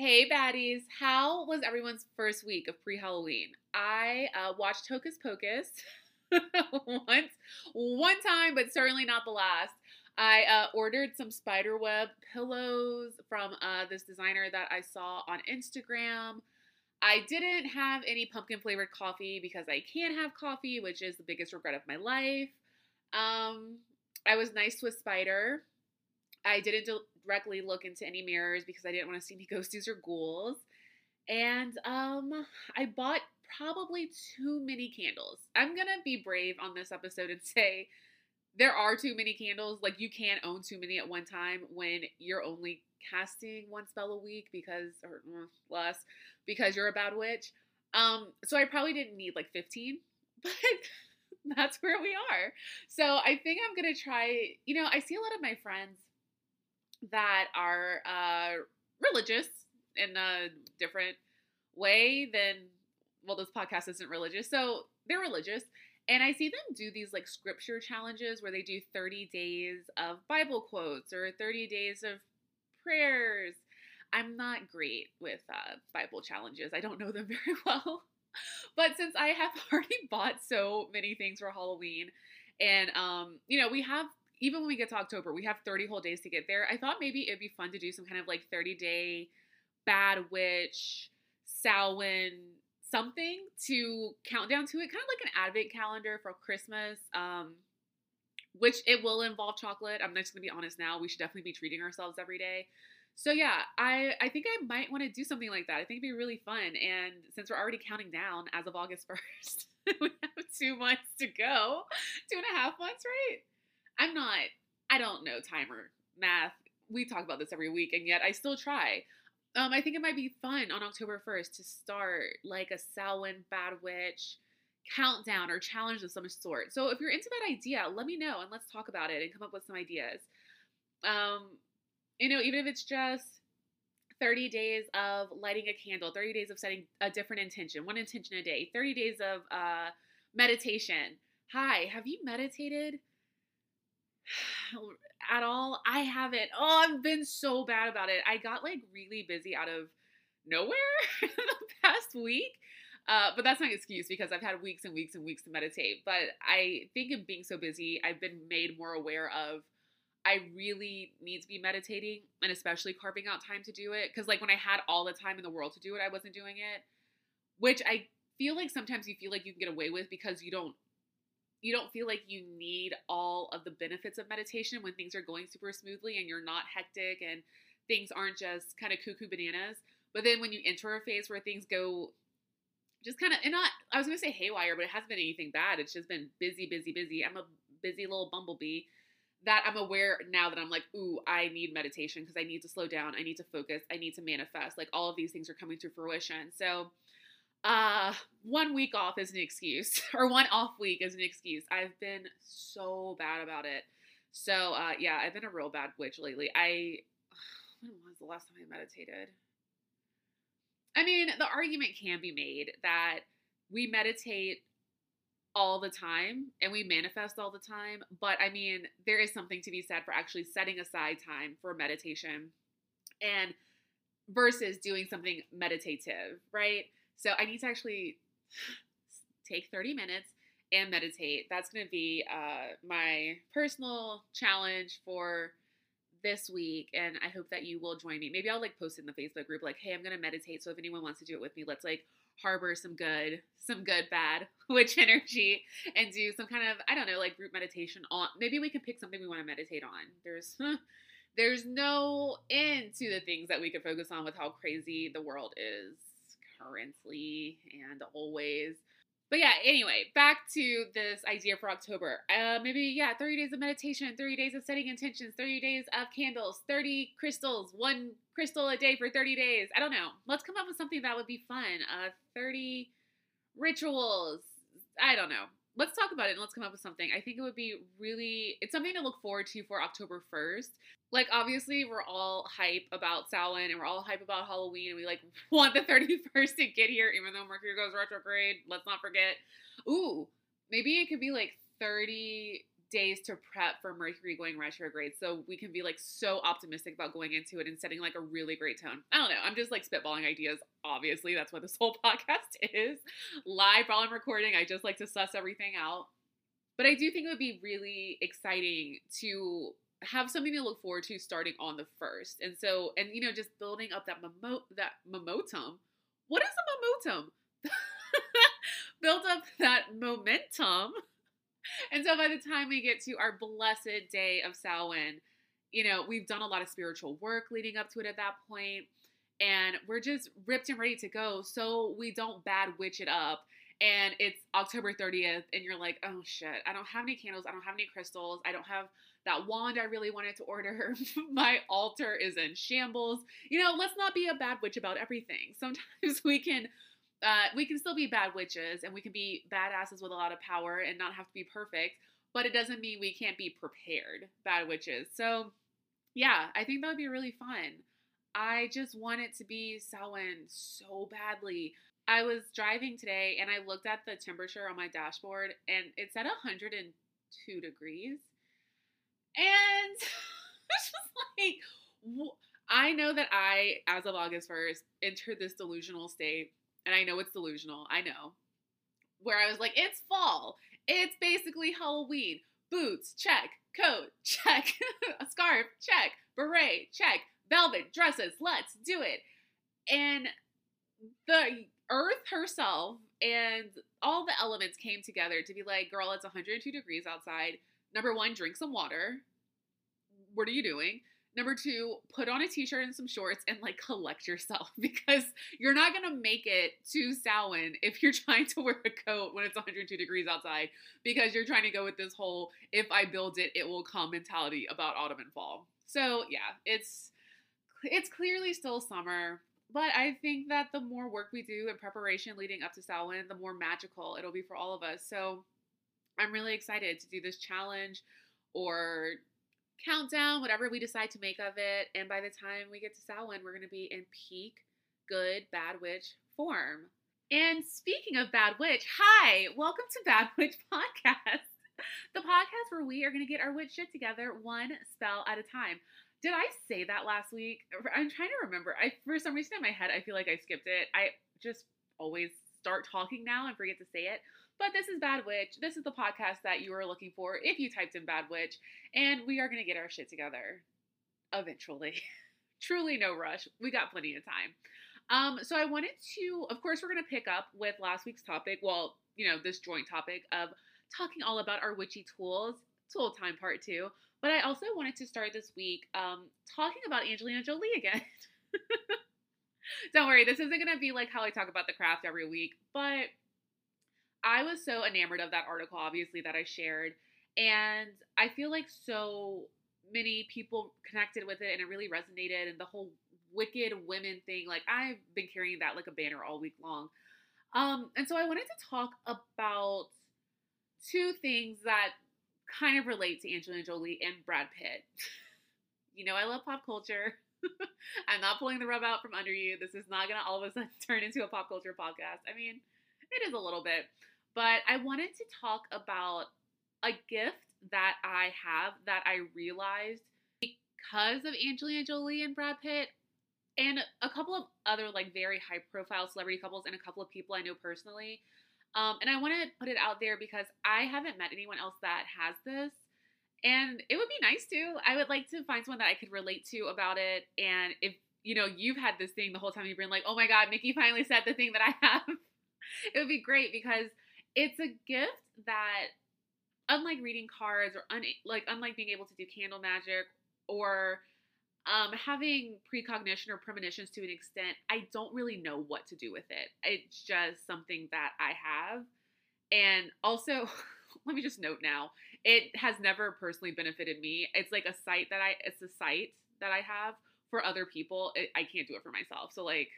Hey baddies, how was everyone's first week of pre-Halloween? I uh, watched Hocus Pocus once, one time, but certainly not the last. I uh, ordered some spiderweb pillows from uh, this designer that I saw on Instagram. I didn't have any pumpkin flavored coffee because I can't have coffee, which is the biggest regret of my life. Um, I was nice to a spider. I didn't directly look into any mirrors because I didn't want to see any ghosties or ghouls. And um, I bought probably too many candles. I'm gonna be brave on this episode and say there are too many candles. Like you can't own too many at one time when you're only casting one spell a week because or mm, less because you're a bad witch. Um, so I probably didn't need like 15, but that's where we are. So I think I'm gonna try. You know, I see a lot of my friends that are uh, religious in a different way than well this podcast isn't religious so they're religious. And i see them do these like scripture challenges where they do 30 days of bible quotes or 30 days of prayers. I'm not great with uh, bible challenges. I don't know them very well. But since i have already bought so many things for halloween and um you know we have even when we get to October, we have 30 whole days to get there. I thought maybe it'd be fun to do some kind of like 30 day bad witch, Samhain, something to count down to it, kind of like an advent calendar for Christmas. Um, which it will involve chocolate. I'm just gonna be honest now. We should definitely be treating ourselves every day. So yeah, I I think I might want to do something like that. I think it'd be really fun. And since we're already counting down as of August 1st, we have two months to go. Two and a half months, right? I'm not, I don't know timer math. We talk about this every week, and yet I still try. Um, I think it might be fun on October 1st to start like a Samhain Bad Witch countdown or challenge of some sort. So if you're into that idea, let me know and let's talk about it and come up with some ideas. Um, you know, even if it's just 30 days of lighting a candle, 30 days of setting a different intention, one intention a day, 30 days of uh, meditation. Hi, have you meditated? at all. I haven't. Oh, I've been so bad about it. I got like really busy out of nowhere the past week. Uh, but that's not an excuse because I've had weeks and weeks and weeks to meditate. But I think in being so busy, I've been made more aware of I really need to be meditating and especially carving out time to do it. Because, like, when I had all the time in the world to do it, I wasn't doing it, which I feel like sometimes you feel like you can get away with because you don't you don't feel like you need all of the benefits of meditation when things are going super smoothly and you're not hectic and things aren't just kind of cuckoo bananas. But then when you enter a phase where things go just kind of, and not, I was going to say haywire, but it hasn't been anything bad. It's just been busy, busy, busy. I'm a busy little bumblebee that I'm aware now that I'm like, ooh, I need meditation because I need to slow down. I need to focus. I need to manifest. Like all of these things are coming to fruition. So, uh one week off is an excuse or one off week is an excuse. I've been so bad about it. So uh yeah i've been a real bad witch lately. I when was the last time i meditated? I mean the argument can be made that we meditate all the time and we manifest all the time but i mean there is something to be said for actually setting aside time for meditation and versus doing something meditative right so I need to actually take 30 minutes and meditate. That's going to be uh, my personal challenge for this week. And I hope that you will join me. Maybe I'll like post in the Facebook group, like, hey, I'm going to meditate. So if anyone wants to do it with me, let's like harbor some good, some good, bad witch energy and do some kind of, I don't know, like group meditation on. Maybe we can pick something we want to meditate on. There's, there's no end to the things that we could focus on with how crazy the world is currently and always. But yeah, anyway, back to this idea for October. Uh, maybe, yeah, 30 days of meditation, 30 days of setting intentions, 30 days of candles, 30 crystals, one crystal a day for 30 days. I don't know. Let's come up with something that would be fun. Uh, 30 rituals. I don't know let's talk about it and let's come up with something. I think it would be really it's something to look forward to for October 1st. Like obviously we're all hype about Samhain and we're all hype about Halloween and we like want the 31st to get here even though Mercury goes retrograde. Let's not forget. Ooh, maybe it could be like 30 days to prep for Mercury going retrograde. So we can be like so optimistic about going into it and setting like a really great tone. I don't know. I'm just like spitballing ideas. Obviously, that's what this whole podcast is. Live while I'm recording. I just like to suss everything out. But I do think it would be really exciting to have something to look forward to starting on the first. And so, and you know, just building up that memo that momentum. What is a momentum? Build up that momentum and so by the time we get to our blessed day of Samhain, you know, we've done a lot of spiritual work leading up to it at that point, and we're just ripped and ready to go. So we don't bad witch it up. And it's October 30th, and you're like, oh shit, I don't have any candles, I don't have any crystals, I don't have that wand I really wanted to order. My altar is in shambles. You know, let's not be a bad witch about everything. Sometimes we can uh, we can still be bad witches and we can be badasses with a lot of power and not have to be perfect, but it doesn't mean we can't be prepared bad witches. So, yeah, I think that would be really fun. I just want it to be Samhain so badly. I was driving today and I looked at the temperature on my dashboard and it said 102 degrees. And it's just like, I know that I, as of August 1st, entered this delusional state and I know it's delusional, I know, where I was like, it's fall. It's basically Halloween. Boots, check. Coat, check. a scarf, check. Beret, check. Velvet dresses, let's do it. And the earth herself and all the elements came together to be like, girl, it's 102 degrees outside. Number one, drink some water. What are you doing? Number two, put on a t-shirt and some shorts and like collect yourself because you're not gonna make it to Samhain if you're trying to wear a coat when it's 102 degrees outside because you're trying to go with this whole if I build it, it will come mentality about autumn and fall. So yeah, it's it's clearly still summer, but I think that the more work we do in preparation leading up to Samhain, the more magical it'll be for all of us. So I'm really excited to do this challenge or countdown, whatever we decide to make of it. And by the time we get to Samhain, we're going to be in peak good bad witch form. And speaking of bad witch, hi, welcome to Bad Witch Podcast, the podcast where we are going to get our witch shit together one spell at a time. Did I say that last week? I'm trying to remember. I for some reason in my head I feel like I skipped it. I just always start talking now and forget to say it. But this is Bad Witch. This is the podcast that you are looking for if you typed in Bad Witch. And we are going to get our shit together eventually. Truly no rush. We got plenty of time. Um, so I wanted to, of course, we're going to pick up with last week's topic. Well, you know, this joint topic of talking all about our witchy tools, tool time part two. But I also wanted to start this week um, talking about Angelina Jolie again. Don't worry, this isn't going to be like how I talk about the craft every week, but I was so enamored of that article, obviously, that I shared. And I feel like so many people connected with it and it really resonated. And the whole wicked women thing, like I've been carrying that like a banner all week long. Um, and so I wanted to talk about two things that kind of relate to Angelina Jolie and Brad Pitt. you know, I love pop culture. I'm not pulling the rub out from under you. This is not going to all of a sudden turn into a pop culture podcast. I mean, it is a little bit. But I wanted to talk about a gift that I have that I realized because of Angelina Jolie and Brad Pitt and a couple of other like very high profile celebrity couples and a couple of people I know personally. Um, and I want to put it out there because I haven't met anyone else that has this. And it would be nice to. I would like to find someone that I could relate to about it. And if, you know, you've had this thing the whole time you've been like, oh my God, Mickey finally said the thing that I have, it would be great because it's a gift that unlike reading cards or un- like unlike being able to do candle magic or um, having precognition or premonitions to an extent, I don't really know what to do with it. It's just something that I have. And also, let me just note now, it has never personally benefited me. It's like a sight that I, it's a sight that I have for other people. It, I can't do it for myself. So, like,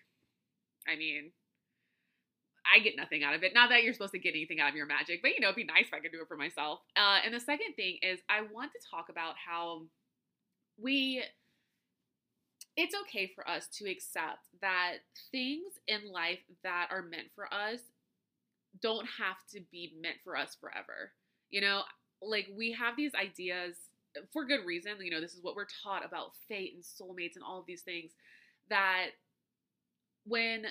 I mean, I get nothing out of it. Not that you're supposed to get anything out of your magic, but you know, it'd be nice if I could do it for myself. Uh, and the second thing is, I want to talk about how we, it's okay for us to accept that things in life that are meant for us don't have to be meant for us forever. You know, like we have these ideas for good reason. You know, this is what we're taught about fate and soulmates and all of these things that when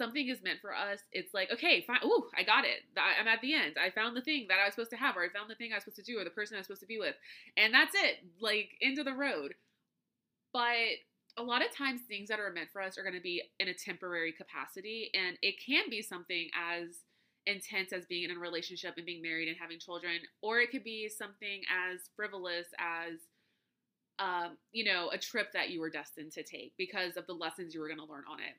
something is meant for us, it's like, okay, fine. Ooh, I got it. I'm at the end. I found the thing that I was supposed to have, or I found the thing I was supposed to do, or the person I was supposed to be with. And that's it. Like, into the road. But a lot of times, things that are meant for us are going to be in a temporary capacity. And it can be something as intense as being in a relationship and being married and having children, or it could be something as frivolous as um, you know, a trip that you were destined to take because of the lessons you were going to learn on it.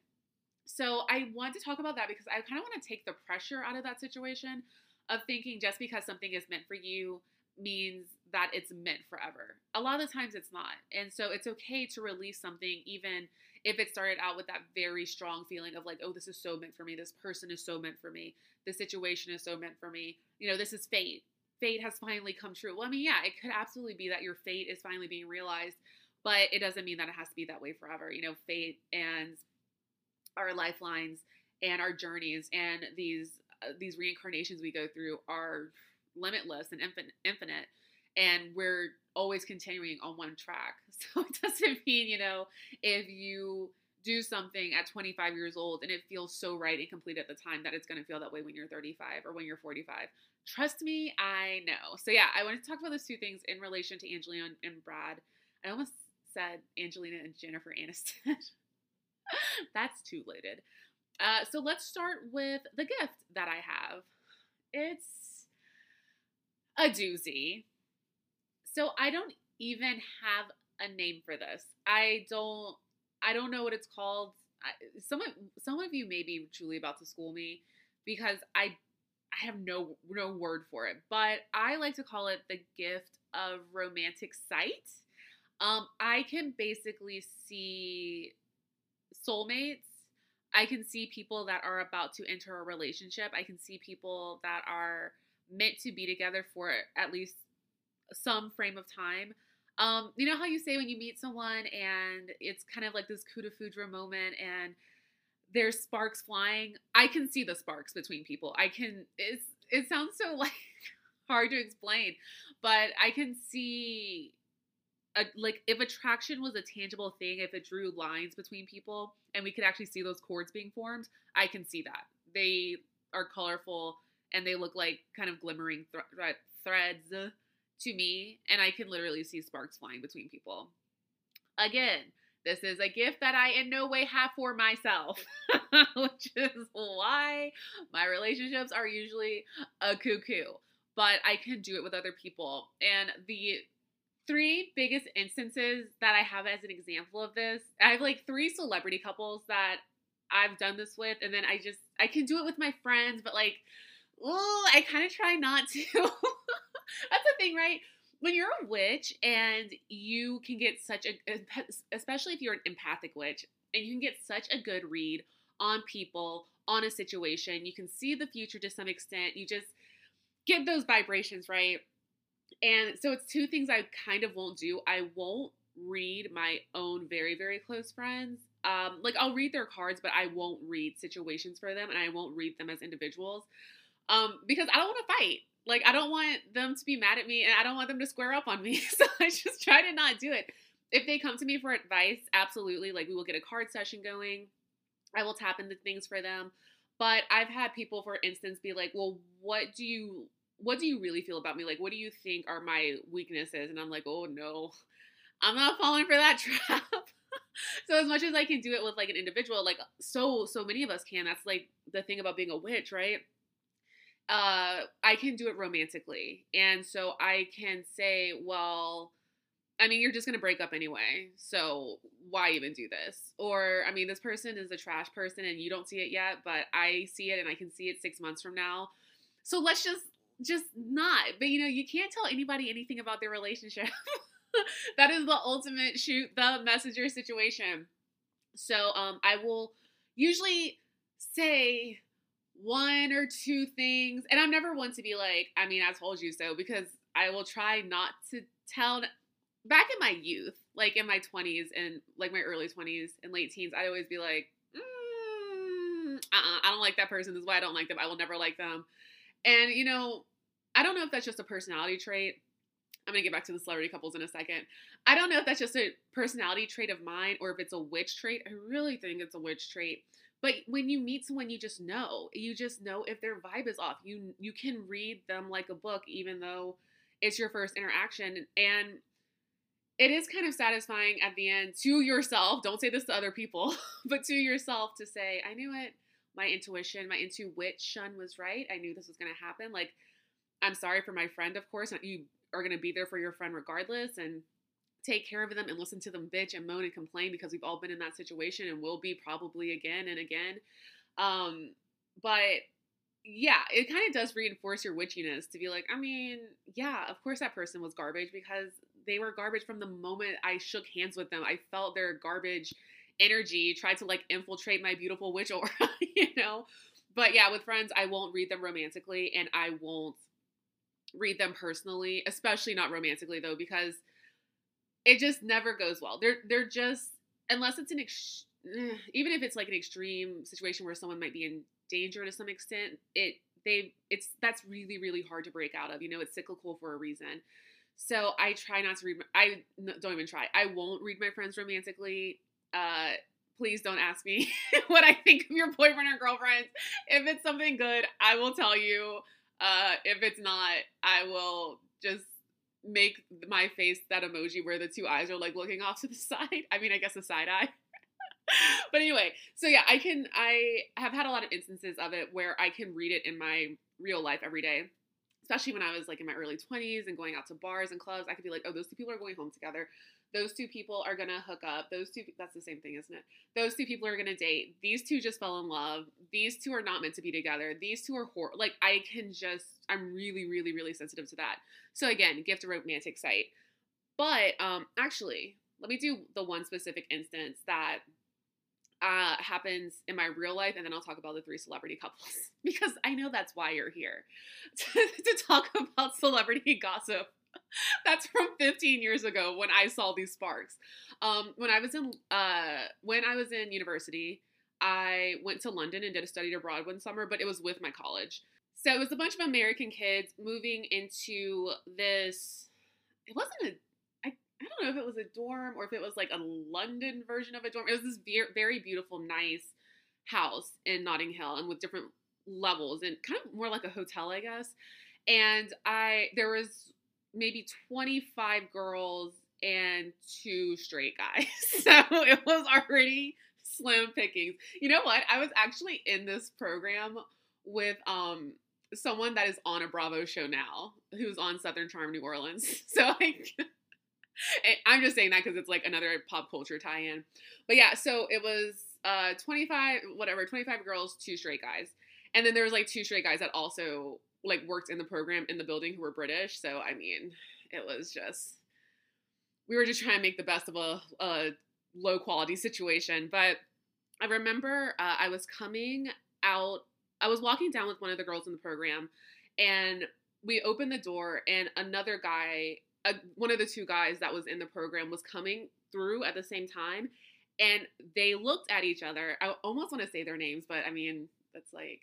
So I want to talk about that because I kind of want to take the pressure out of that situation of thinking just because something is meant for you means that it's meant forever. A lot of the times it's not. And so it's okay to release something even if it started out with that very strong feeling of like, oh, this is so meant for me. This person is so meant for me. This situation is so meant for me. You know, this is fate. Fate has finally come true. Well, I mean, yeah, it could absolutely be that your fate is finally being realized, but it doesn't mean that it has to be that way forever. You know, fate and our lifelines and our journeys and these uh, these reincarnations we go through are limitless and infinite, infinite and we're always continuing on one track. So it doesn't mean, you know, if you do something at 25 years old and it feels so right and complete at the time that it's going to feel that way when you're 35 or when you're 45. Trust me, I know. So yeah, I want to talk about those two things in relation to Angelina and Brad. I almost said Angelina and Jennifer Aniston. That's too loaded. Uh, so let's start with the gift that I have. It's a doozy. So I don't even have a name for this. I don't. I don't know what it's called. I, some of some of you may be truly about to school me because I I have no no word for it, but I like to call it the gift of romantic sight. Um, I can basically see soulmates. I can see people that are about to enter a relationship. I can see people that are meant to be together for at least some frame of time. Um, you know how you say when you meet someone and it's kind of like this coup de foudre moment and there's sparks flying. I can see the sparks between people. I can. It's it sounds so like hard to explain, but I can see a, like if attraction was a tangible thing, if it drew lines between people and we could actually see those cords being formed, I can see that. They are colorful and they look like kind of glimmering th- threads to me, and I can literally see sparks flying between people. Again, this is a gift that I in no way have for myself, which is why my relationships are usually a cuckoo. But I can do it with other people. And the three biggest instances that I have as an example of this. I have like three celebrity couples that I've done this with, and then I just I can do it with my friends, but like, oh, I kind of try not to. That's the thing, right? When you're a witch and you can get such a, especially if you're an empathic witch, and you can get such a good read on people, on a situation, you can see the future to some extent. You just get those vibrations, right? And so it's two things I kind of won't do. I won't read my own very, very close friends. Um, like I'll read their cards, but I won't read situations for them and I won't read them as individuals. Um, because I don't want to fight. Like I don't want them to be mad at me and I don't want them to square up on me. So I just try to not do it. If they come to me for advice, absolutely. Like we will get a card session going. I will tap into things for them. But I've had people, for instance, be like, well, what do you what do you really feel about me? Like, what do you think are my weaknesses? And I'm like, oh no, I'm not falling for that trap. so as much as I can do it with like an individual, like so so many of us can. That's like the thing about being a witch, right? Uh, I can do it romantically, and so I can say, well, I mean, you're just gonna break up anyway, so why even do this? Or I mean, this person is a trash person, and you don't see it yet, but I see it, and I can see it six months from now. So let's just just not. But you know, you can't tell anybody anything about their relationship. that is the ultimate shoot the messenger situation. So um I will usually say one or two things, and I'm never one to be like, I mean, I told you so, because I will try not to tell. Back in my youth, like in my 20s and like my early 20s and late teens, I'd always be like, mm, uh-uh, I don't like that person. This is why I don't like them. I will never like them. And you know, I don't know if that's just a personality trait. I'm gonna get back to the celebrity couples in a second. I don't know if that's just a personality trait of mine or if it's a witch trait. I really think it's a witch trait. But when you meet someone, you just know. You just know if their vibe is off. You you can read them like a book, even though it's your first interaction. And it is kind of satisfying at the end to yourself. Don't say this to other people, but to yourself to say, I knew it. My intuition, my intuition was right. I knew this was to happen. Like, I'm sorry for my friend, of course. You are going to be there for your friend regardless and take care of them and listen to them bitch and moan and complain because we've all been in that situation and will be probably again and again. Um, but yeah, it kind of does reinforce your witchiness to be like, I mean, yeah, of course that person was garbage because they were garbage from the moment I shook hands with them. I felt their garbage energy tried to like infiltrate my beautiful witch aura, you know? But yeah, with friends, I won't read them romantically and I won't read them personally, especially not romantically though, because it just never goes well. They're they're just unless it's an ex- even if it's like an extreme situation where someone might be in danger to some extent, it they it's that's really really hard to break out of. You know, it's cyclical for a reason. So I try not to read. I don't even try. I won't read my friends romantically. Uh, please don't ask me what I think of your boyfriend or girlfriend. If it's something good, I will tell you. Uh, if it's not, I will just make my face that emoji where the two eyes are like looking off to the side. I mean, I guess a side eye. but anyway, so yeah, I can I have had a lot of instances of it where I can read it in my real life every day. Especially when I was like in my early 20s and going out to bars and clubs, I could be like, oh, those two people are going home together those two people are gonna hook up. Those two, that's the same thing, isn't it? Those two people are gonna date. These two just fell in love. These two are not meant to be together. These two are hor- like I can just, I'm really, really, really sensitive to that. So again, gift a romantic sight. But um, actually, let me do the one specific instance that uh, happens in my real life, and then I'll talk about the three celebrity couples because I know that's why you're here to, to talk about celebrity gossip That's from 15 years ago when I saw these sparks. Um, when I was in uh, when I was in university, I went to London and did a study abroad one summer, but it was with my college. So it was a bunch of American kids moving into this. It wasn't a. I, I don't know if it was a dorm or if it was like a London version of a dorm. It was this very beautiful, nice house in Notting Hill and with different levels and kind of more like a hotel, I guess. And I there was maybe 25 girls and two straight guys. so it was already slim pickings. You know what? I was actually in this program with um someone that is on a Bravo show now, who's on Southern Charm New Orleans. So like I'm just saying that because it's like another pop culture tie-in. But yeah, so it was uh 25 whatever, 25 girls, two straight guys. And then there was like two straight guys that also like worked in the program in the building who were British. So I mean, it was just we were just trying to make the best of a, a low quality situation. But I remember uh, I was coming out. I was walking down with one of the girls in the program, and we opened the door, and another guy, uh, one of the two guys that was in the program, was coming through at the same time, and they looked at each other. I almost want to say their names, but I mean that's like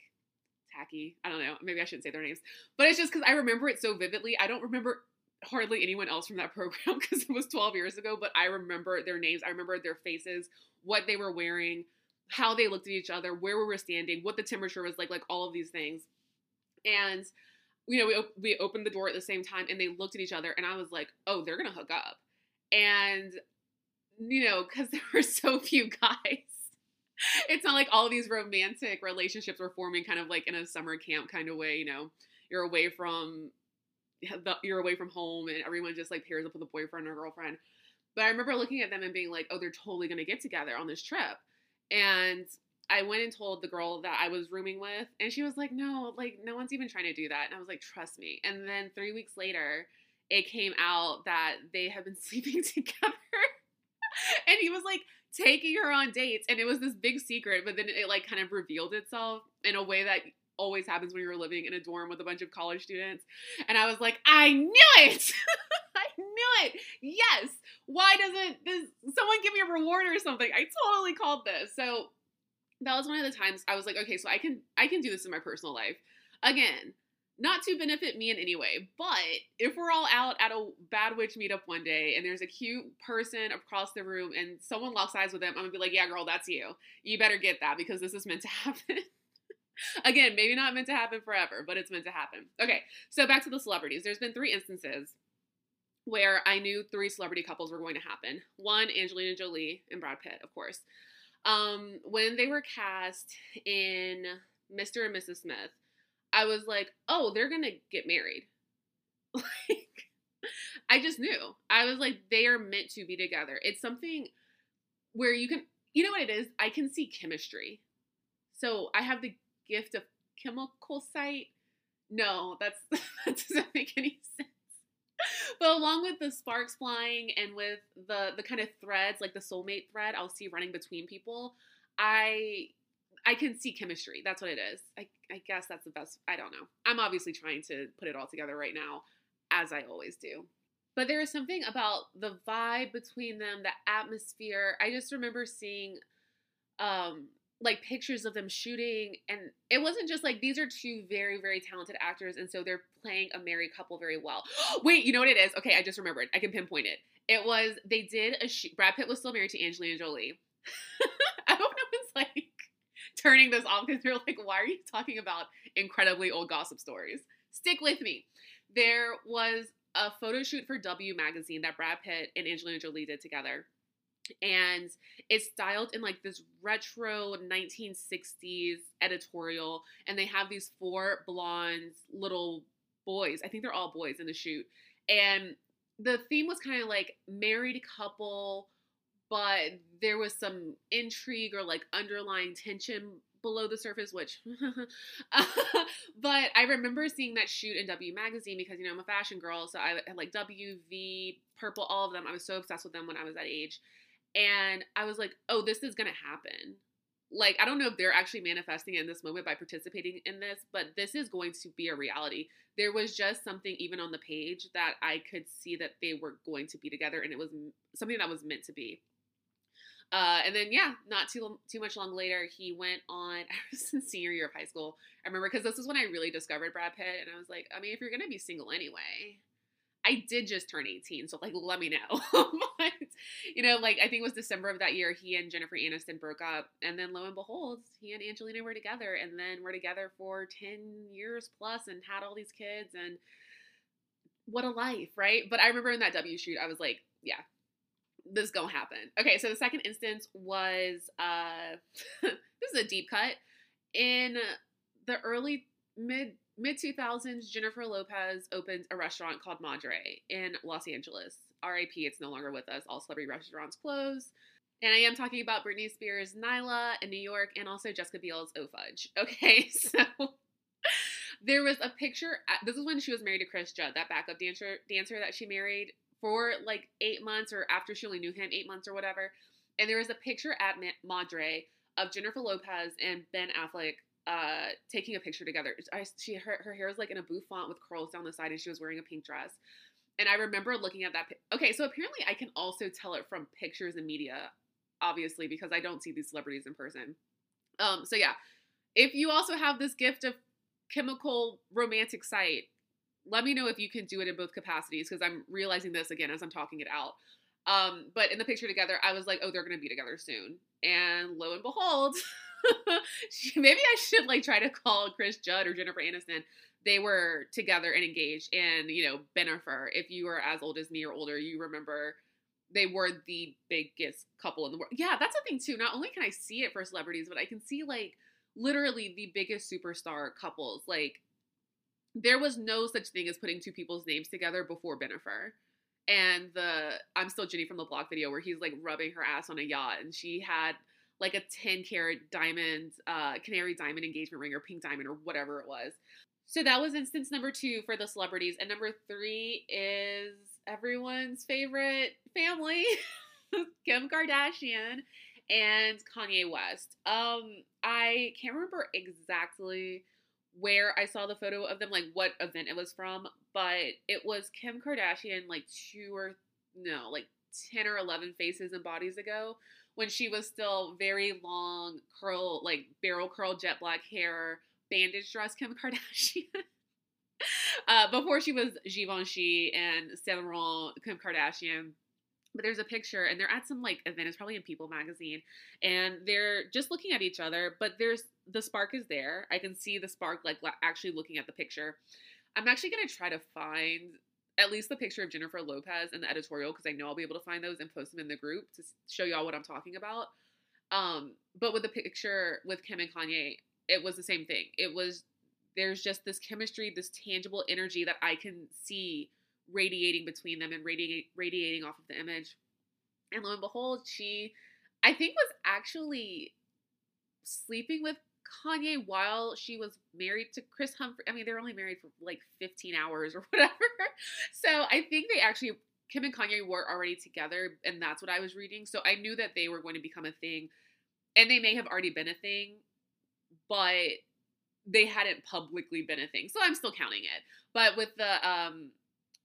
tacky. I don't know. Maybe I shouldn't say their names. But it's just because I remember it so vividly. I don't remember hardly anyone else from that program because it was 12 years ago, but I remember their names. I remember their faces, what they were wearing, how they looked at each other, where we were standing, what the temperature was like, like all of these things. And you know, we we opened the door at the same time and they looked at each other and I was like, "Oh, they're to hook up." And you know, cuz there were so few guys it's not like all these romantic relationships were forming kind of like in a summer camp kind of way, you know. You're away from the, you're away from home and everyone just like pairs up with a boyfriend or girlfriend. But I remember looking at them and being like, "Oh, they're totally going to get together on this trip." And I went and told the girl that I was rooming with, and she was like, "No, like no one's even trying to do that." And I was like, "Trust me." And then 3 weeks later, it came out that they have been sleeping together. and he was like, taking her on dates and it was this big secret but then it like kind of revealed itself in a way that always happens when you're living in a dorm with a bunch of college students. And i was like i knew it! I knew it! Yes! Why doesn't this someone give me a reward or something? I totally called this. So that was one of the times i was like okay so i can i can do this in my personal life. Again not to benefit me in any way, but if we're all out at a bad witch meetup one day and there's a cute person across the room and someone locks eyes with them, I'm gonna be like, yeah, girl, that's you. You better get that because this is meant to happen. Again, maybe not meant to happen forever, but it's meant to happen. Okay, so back to the celebrities. There's been three instances where I knew three celebrity couples were going to happen. One, Angelina Jolie and Brad Pitt, of course. Um, when they were cast in Mr. and Mrs. Smith, I was like, oh, they're gonna get married. like, I just knew. I was like, they are meant to be together. It's something where you can, you know what it is? I can see chemistry. So I have the gift of chemical sight. No, that's that doesn't make any sense. But along with the sparks flying and with the the kind of threads, like the soulmate thread, I'll see running between people. I I can see chemistry. That's what it is. I, I guess that's the best. I don't know. I'm obviously trying to put it all together right now, as I always do. But there is something about the vibe between them, the atmosphere. I just remember seeing um like pictures of them shooting and it wasn't just like these are two very very talented actors and so they're playing a married couple very well wait you know what it is okay i just remembered i can pinpoint it it was they did a shoot brad pitt was still married to angelina jolie i hope no one's like turning this off because they're like, why are you talking about incredibly old gossip stories? Stick with me. There was a photo shoot for W magazine that Brad Pitt and Angelina Jolie did together. And it's styled in like this retro 1960s editorial. And they have these four blonde little boys. I think they're all boys in the shoot. And the theme was kind of like married couple but there was some intrigue or like underlying tension below the surface, which, but I remember seeing that shoot in W Magazine because, you know, I'm a fashion girl. So I had like W, V, Purple, all of them. I was so obsessed with them when I was that age. And I was like, oh, this is going to happen. Like, I don't know if they're actually manifesting in this moment by participating in this, but this is going to be a reality. There was just something, even on the page, that I could see that they were going to be together, and it was something that was meant to be. Uh, and then yeah, not too too much long later, he went on. I was in senior year of high school. I remember because this is when I really discovered Brad Pitt, and I was like, I mean, if you're gonna be single anyway, I did just turn 18, so like, let me know. but you know, like I think it was December of that year, he and Jennifer Aniston broke up, and then lo and behold, he and Angelina were together, and then we're together for 10 years plus, and had all these kids, and what a life, right? But I remember in that W shoot, I was like, yeah, this is gonna happen. Okay, so the second instance was uh this is a deep cut. In the early mid mid 2000s, Jennifer Lopez opened a restaurant called Madre in Los Angeles. RIP, it's no longer with us. All celebrity restaurants closed. And I am talking about Britney Spears' Nyla in New York and also Jessica Biel's Oh Fudge. Okay, so there was a picture. This is when she was married to Cris Judd, that backup dancer dancer that she married for like eight months or after she only knew him eight months or whatever. And there was a picture at Madre of Jennifer Lopez and Ben Affleck uh, taking a picture together. I, she her, her hair was like in a bouffant with curls down the side, and she was wearing a pink dress. And I remember looking at that. Okay, so apparently I can also tell it from pictures and media, obviously, because I don't see these celebrities in person. Um, so yeah, if you also have this gift of chemical romantic sight, let me know if you can do it in both capacities because I'm realizing this again as I'm talking it out. Um, but in the picture together, I was like, oh, they're gonna be together soon. And lo and behold, maybe I should like try to call Cris Judd or Jennifer Aniston. They were together and engaged. And you know, Bennifer, if you are as old as me or older, you remember they were the biggest couple in the world. Yeah, that's a thing too. Not only can I see it for celebrities, but I can see like literally the biggest superstar couples. Like there was no such thing as putting two people's names together before Bennifer. And the I'm still Jenny from the block video where he's like rubbing her ass on a yacht and she had like a 10 carat diamond, uh, canary diamond engagement ring or pink diamond or whatever it was. So that was instance number two for the celebrities. And number three is everyone's favorite family, Kim Kardashian and Kanye West. Um, I can't remember exactly where I saw the photo of them, like what event it was from, but it was Kim Kardashian like two or no, like 10 or 11 faces and bodies ago when she was still very long, curl, like barrel curl, jet black hair, bandage dress Kim Kardashian. uh, before she was Givenchy and Saint Laurent, Kim Kardashian. But there's a picture, and they're at some like event. It's probably in People magazine, and they're just looking at each other. But there's the spark is there. I can see the spark like actually looking at the picture. I'm actually gonna try to find at least the picture of Jennifer Lopez in the editorial because I know I'll be able to find those and post them in the group to show y'all what I'm talking about. Um, but with the picture with Kim and Kanye, it was the same thing. It was there's just this chemistry, this tangible energy that I can see radiating between them and radiating radiating off of the image. And lo and behold, she I think was actually sleeping with Kanye while she was married to Kris Humphries. I mean, they're only married for like 15 hours or whatever. So I think they actually Kim and Kanye were already together, and that's what I was reading. So I knew that they were going to become a thing, and they may have already been a thing, but they hadn't publicly been a thing. So I'm still counting it. But with the um,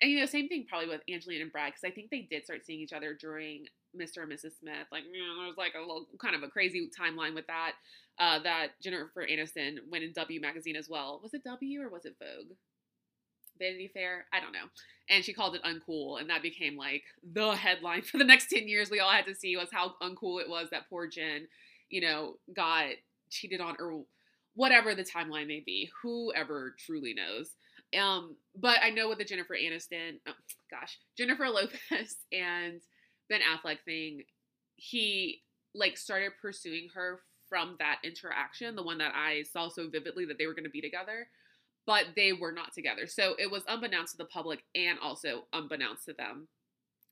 and you know, same thing probably with Angelina and Brad because I think they did start seeing each other during Mr. and Mrs. Smith. Like, you know, there was like a little kind of a crazy timeline with that. Uh, that Jennifer Aniston went in W magazine as well. Was it W or was it Vogue? Vanity Fair, I don't know. And she called it uncool, and that became like the headline for the next 10 years. We all had to see was how uncool it was that poor Jen, you know, got cheated on or whatever the timeline may be. Whoever truly knows. Um, but I know with the Jennifer Aniston, oh, gosh, Jennifer Lopez and Ben Affleck thing, he like started pursuing her from that interaction, the one that I saw so vividly that they were going to be together but they were not together. So it was unbeknownst to the public and also unbeknownst to them.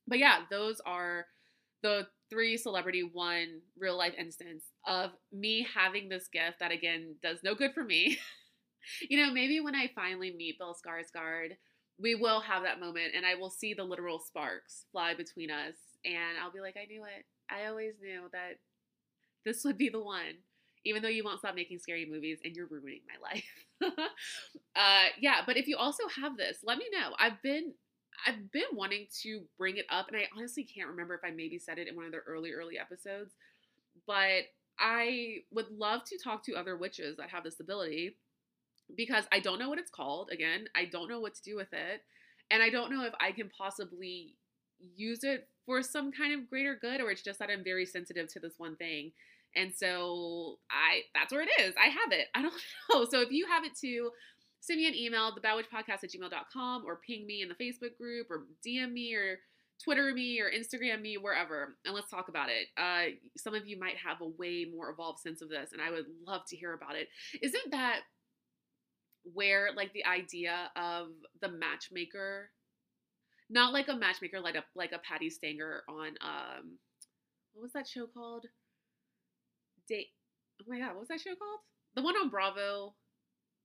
But yeah, those are the three celebrity one real life instance of me having this gift that again does no good for me. you know, maybe when I finally meet Bill Skarsgård, we will have that moment and I will see the literal sparks fly between us and I'll be like, I knew it. I always knew that this would be the one even though you won't stop making scary movies and you're ruining my life. uh, yeah, but if you also have this, let me know. I've been I've been wanting to bring it up, and I honestly can't remember if I maybe said it in one of the early early episodes, but I would love to talk to other witches that have this ability because I don't know what it's called. Again, I don't know what to do with it, and I don't know if I can possibly use it for some kind of greater good or it's just that I'm very sensitive to this one thing. And so I that's where it is. I have it. I don't know. So if you have it too, send me an email, thebadwitchpodcast at gmail.com, or ping me in the Facebook group, or DM me, or Twitter me, or Instagram me, wherever, and let's talk about it. Uh, some of you might have a way more evolved sense of this, and I would love to hear about it. Isn't that where, like, the idea of the matchmaker, not like a matchmaker, like a like a Patti Stanger on um, what was that show called? date. Oh my god, what was that show called? The one on Bravo,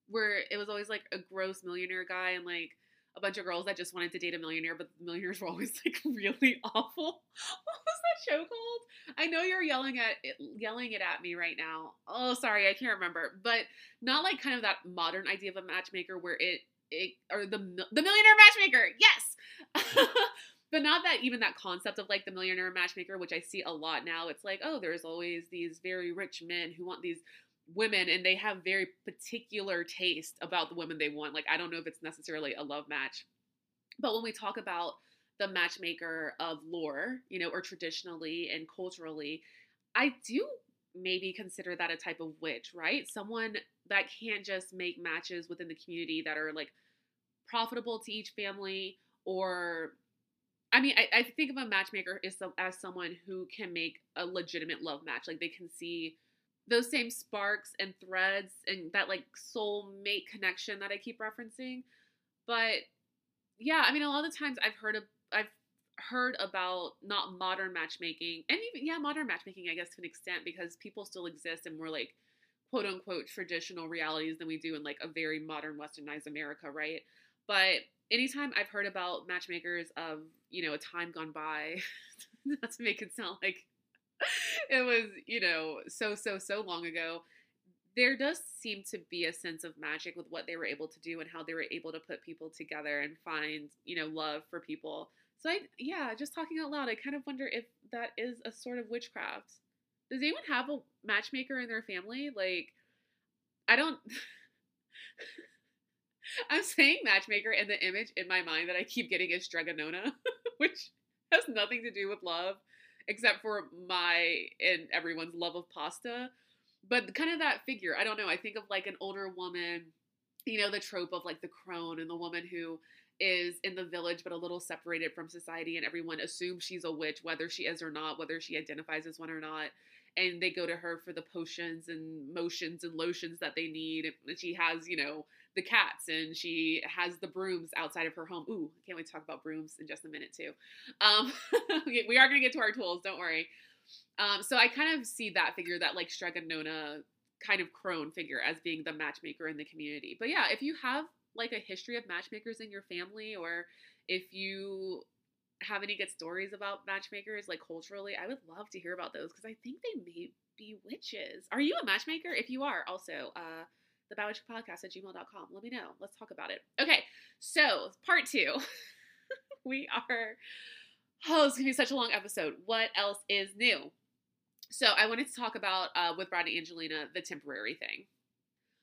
where it was always like a gross millionaire guy and like a bunch of girls that just wanted to date a millionaire, but the millionaires were always like really awful. What was that show called? I know you're yelling at it, yelling it at me right now. Oh, sorry, I can't remember. But not like kind of that modern idea of a matchmaker where it it or the the millionaire matchmaker. Yes. but not that even that concept of like the millionaire matchmaker, which I see a lot now. It's like, oh, there's always these very rich men who want these women and they have very particular taste about the women they want. Like, I don't know if it's necessarily a love match. But when we talk about the matchmaker of lore, you know, or traditionally and culturally, I do maybe consider that a type of witch, right? Someone that can't just make matches within the community that are like profitable to each family or I mean, I, I think of a matchmaker as, as someone who can make a legitimate love match. Like they can see those same sparks and threads and that like soul mate connection that I keep referencing. But yeah, I mean, a lot of the times I've heard of I've heard about not modern matchmaking and even yeah, modern matchmaking, I guess to an extent because people still exist and we're like quote unquote traditional realities than we do in like a very modern westernized America, right? But anytime I've heard about matchmakers of, you know, a time gone by, not to make it sound like it was, you know, so, so, so long ago, there does seem to be a sense of magic with what they were able to do and how they were able to put people together and find, you know, love for people. So I, yeah, just talking out loud, I kind of wonder if that is a sort of witchcraft. Does anyone have a matchmaker in their family? Like, I don't. I'm saying matchmaker, and the image in my mind that I keep getting is Strega Nona, which has nothing to do with love, except for my and everyone's love of pasta. But kind of that figure, I don't know. I think of like an older woman, you know, the trope of like the crone and the woman who is in the village but a little separated from society, and everyone assumes she's a witch, whether she is or not, whether she identifies as one or not and they go to her for the potions and motions and lotions that they need. And she has, you know, the cats and she has the brooms outside of her home. Ooh, I can't wait to talk about brooms in just a minute too. Um, we are going to get to our tools, don't worry. Um, so I kind of see that figure, that like Strega Nona kind of crone figure as being the matchmaker in the community. But yeah, if you have like a history of matchmakers in your family or if you have any good stories about matchmakers, like culturally, I would love to hear about those because I think they may be witches. Are you a matchmaker? If you are, also, uh, the Bad Podcast at gmail.com. Let me know. Let's talk about it. Okay, so part two. we are, oh, it's to be such a long episode. What else is new? So I wanted to talk about, uh, with Brad and Angelina, the temporary thing.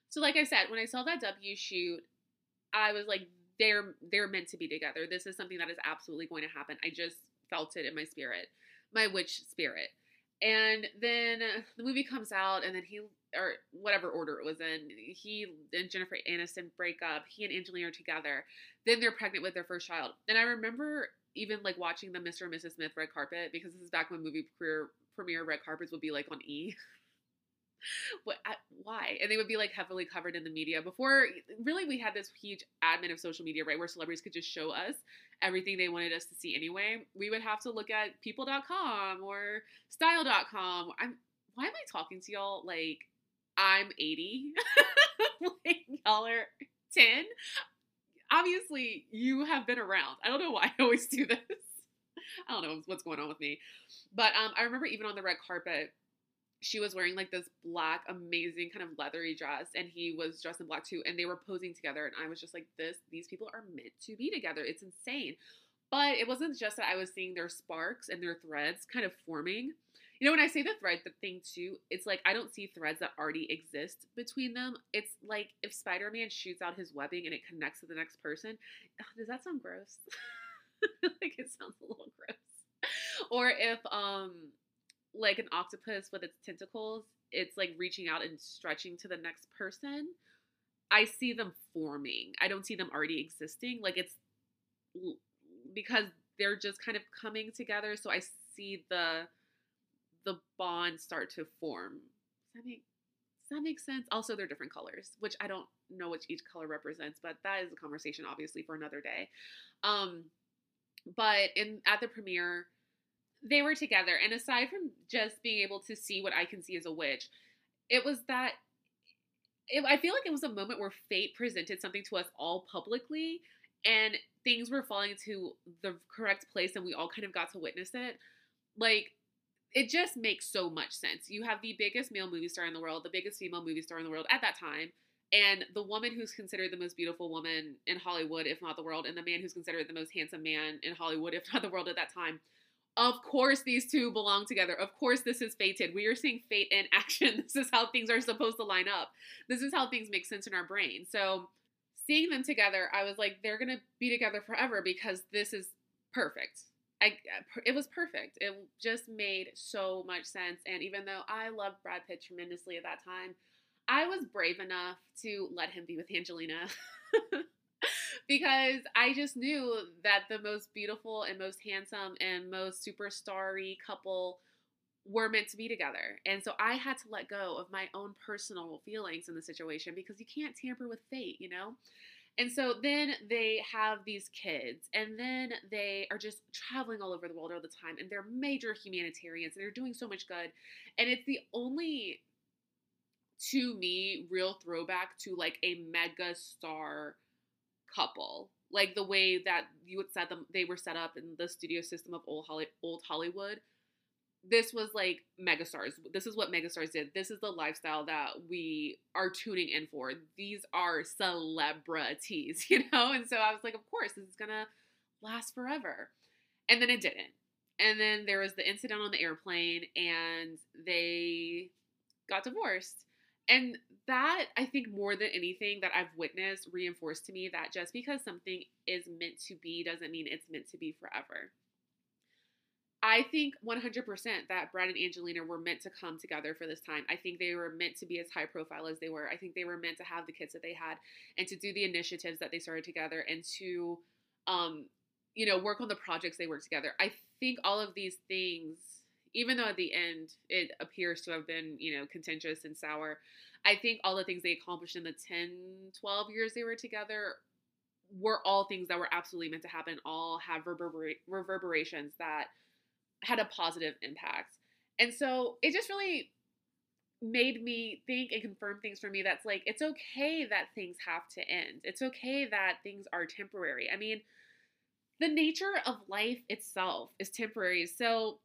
So, like I said, when I saw that W shoot, I was like, they're they're meant to be together. This is something that is absolutely going to happen. I just felt it in my spirit, my witch spirit. And then the movie comes out, and then he or whatever order it was in, he and Jennifer Aniston break up. He and Angelina are together. Then they're pregnant with their first child. And I remember even like watching the Mr. and Mrs. Smith red carpet because this is back when movie premiere premiere red carpets would be like on E. what why and they would be like heavily covered in the media before really we had this huge admin of social media right where celebrities could just show us everything they wanted us to see anyway we would have to look at people.com or style.com i'm why am i talking to y'all like i'm 80 like y'all are 10 obviously you have been around. I don't know why i always do this. I don't know what's going on with me. But um, i remember even on the red carpet she was wearing like this black, amazing kind of leathery dress, and he was dressed in black too, and they were posing together. And I was just like, this, these people are meant to be together. It's insane. But it wasn't just that I was seeing their sparks and their threads kind of forming. You know, when I say the thread, the thing too, it's like I don't see threads that already exist between them. It's like if Spider Man shoots out his webbing and it connects to the next person. Does that sound gross? like it sounds a little gross. Or if um like an octopus with its tentacles, it's like reaching out and stretching to the next person. I see them forming. I don't see them already existing. Like it's because they're just kind of coming together. So I see the the bond start to form. Does that make does that make sense? Also, they're different colors, which I don't know which each color represents, but that is a conversation obviously for another day. Um, but in at the premiere, they were together. And aside from just being able to see what I can see as a witch, it was that it, I feel like it was a moment where fate presented something to us all publicly and things were falling into the correct place and we all kind of got to witness it. Like, it just makes so much sense. You have the biggest male movie star in the world, the biggest female movie star in the world at that time, and the woman who's considered the most beautiful woman in Hollywood, if not the world, and the man who's considered the most handsome man in Hollywood, if not the world at that time of course, these two belong together. Of course, this is fated. We are seeing fate in action. This is how things are supposed to line up. This is how things make sense in our brain. So, seeing them together, I was like, they're to be together forever because this is perfect. I, it was perfect. It just made so much sense. And even though I loved Brad Pitt tremendously at that time, I was brave enough to let him be with Angelina. because I just knew that the most beautiful and most handsome and most superstarry couple were meant to be together. And so I had to let go of my own personal feelings in the situation because you can't tamper with fate, you know? And so then they have these kids, and then they are just traveling all over the world all the time, and they're major humanitarians, and they're doing so much good. And it's the only, to me, real throwback to like a mega star couple like the way that you would set them they were set up in the studio system of old, Holly, old hollywood this was like megastars. This is what megastars did. This is the lifestyle that we are tuning in for. These are celebrities you know? And so i was like of course this is gonna last forever. And then it didn't. And then there was the incident on the airplane and they got divorced. And that I think more than anything that I've witnessed reinforced to me that just because something is meant to be doesn't mean it's meant to be forever. I think 100% that Brad and Angelina were meant to come together for this time. I think they were meant to be as high profile as they were. I think they were meant to have the kids that they had and to do the initiatives that they started together and to, um, you know, work on the projects they worked together. I think all of these things, even though at the end it appears to have been, you know, contentious and sour, I think all the things they accomplished in the 10, 12 years they were together were all things that were absolutely meant to happen, all have reverber- reverberations that had a positive impact. And so it just really made me think and confirm things for me that's like it's okay that things have to end. It's okay that things are temporary. I mean, the nature of life itself is temporary. So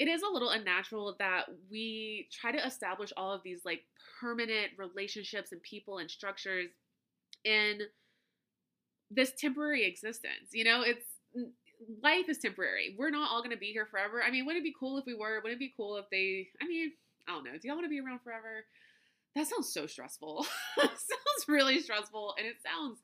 it is a little unnatural that we try to establish all of these like permanent relationships and people and structures in this temporary existence. You know, it's life is temporary. We're not all going to be here forever. I mean, wouldn't it be cool if we were? Wouldn't it be cool if they, I mean, I don't know. Do y'all want to be around forever? That sounds so stressful. sounds really stressful and it sounds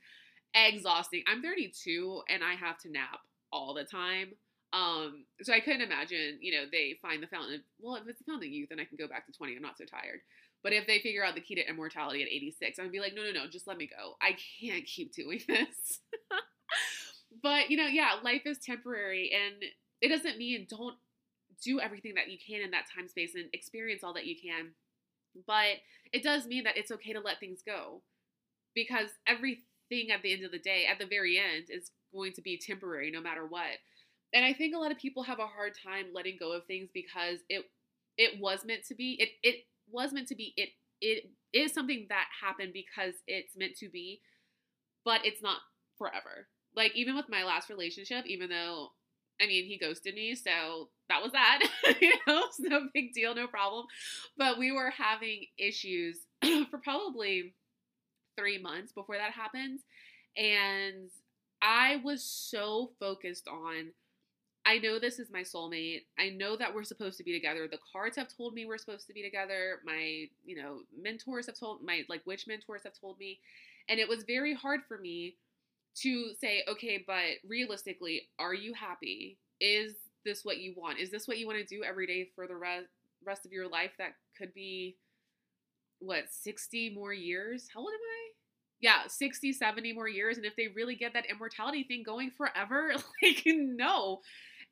exhausting. I'm 32 and I have to nap all the time. Um, so I couldn't imagine, you know, they find the fountain of, well, if it's the fountain of youth, then I can go back to 20. I'm not so tired. But if they figure out the key to immortality at 86, I'm gonna be like, no, no, no, just let me go. I can't keep doing this. but you know, yeah, life is temporary and it doesn't mean don't do everything that you can in that time space and experience all that you can. But it does mean that it's okay to let things go because everything at the end of the day, at the very end, is going to be temporary no matter what. And I think a lot of people have a hard time letting go of things because it it was meant to be. It it was meant to be. It it is something that happened because it's meant to be, but it's not forever like even with my last relationship, even though I mean he ghosted me, so that was that. you know, it's no big deal, no problem. But we were having issues for probably three months before that happened. And I was so focused on I know this is my soulmate. I know that we're supposed to be together. The cards have told me we're supposed to be together. My, you know, mentors have told my like witch mentors have told me. And it was very hard for me to say, okay, but realistically, are you happy? Is this what you want? Is this what you want to do every day for the rest rest of your life? That could be what 60 more years. How old am I? Yeah, 60, 70 more years. And if they really get that immortality thing going forever, like no.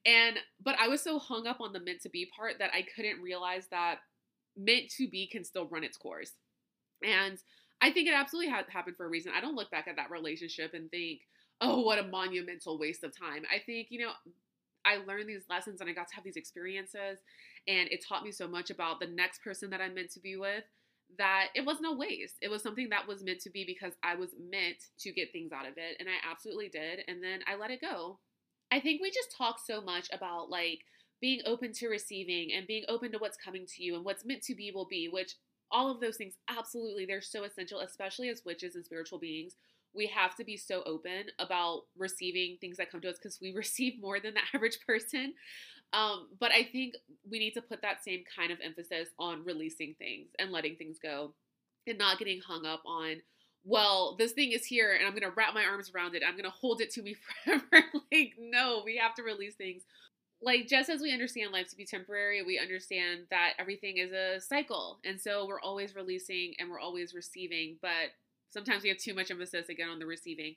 And but I was so hung up on the meant to be part that I couldn't realize that meant to be can still run its course. And I think it absolutely ha- happened for a reason. I don't look back at that relationship and think, oh, what a monumental waste of time. I think, you know, I learned these lessons and I got to have these experiences, and it taught me so much about the next person that I'm meant to be with that it wasn't a waste. It was something that was meant to be because I was meant to get things out of it, and I absolutely did. And then I let it go. I think we just talk so much about like being open to receiving and being open to what's coming to you and what's meant to be will be, which all of those things absolutely they're so essential especially as witches and spiritual beings. We have to be so open about receiving things that come to us because we receive more than the average person. Um, but i think we need to put that same kind of emphasis on releasing things and letting things go and not getting hung up on well this thing is here and i'm going to wrap my arms around it i'm going to hold it to me forever like no we have to release things like just as we understand life to be temporary, we understand that everything is a cycle. And so we're always releasing and we're always receiving, but sometimes we have too much emphasis again on the receiving.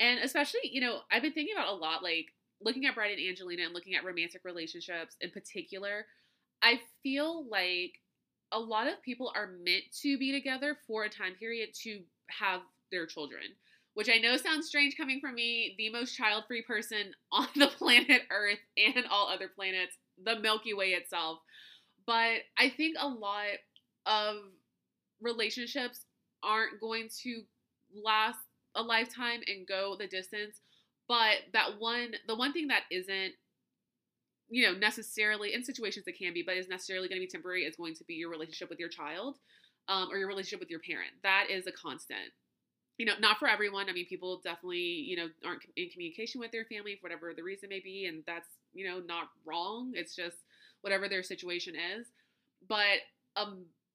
And especially, you know, I've been thinking about a lot like looking at Brad and Angelina and looking at romantic relationships in particular. I feel like a lot of people are meant to be together for a time period to have their children which I know sounds strange coming from me, the most child free person on the planet Earth and all other planets, the Milky Way itself. But I think a lot of relationships aren't going to last a lifetime and go the distance. But that one, the one thing that isn't, you know, necessarily in situations that can be, but is necessarily going to be temporary is going to be your relationship with your child um, or your relationship with your parent. That is a constant you know, not for everyone. I mean, people definitely, you know, aren't in communication with their family for whatever the reason may be, and that's, you know, not wrong. It's just whatever their situation is. But a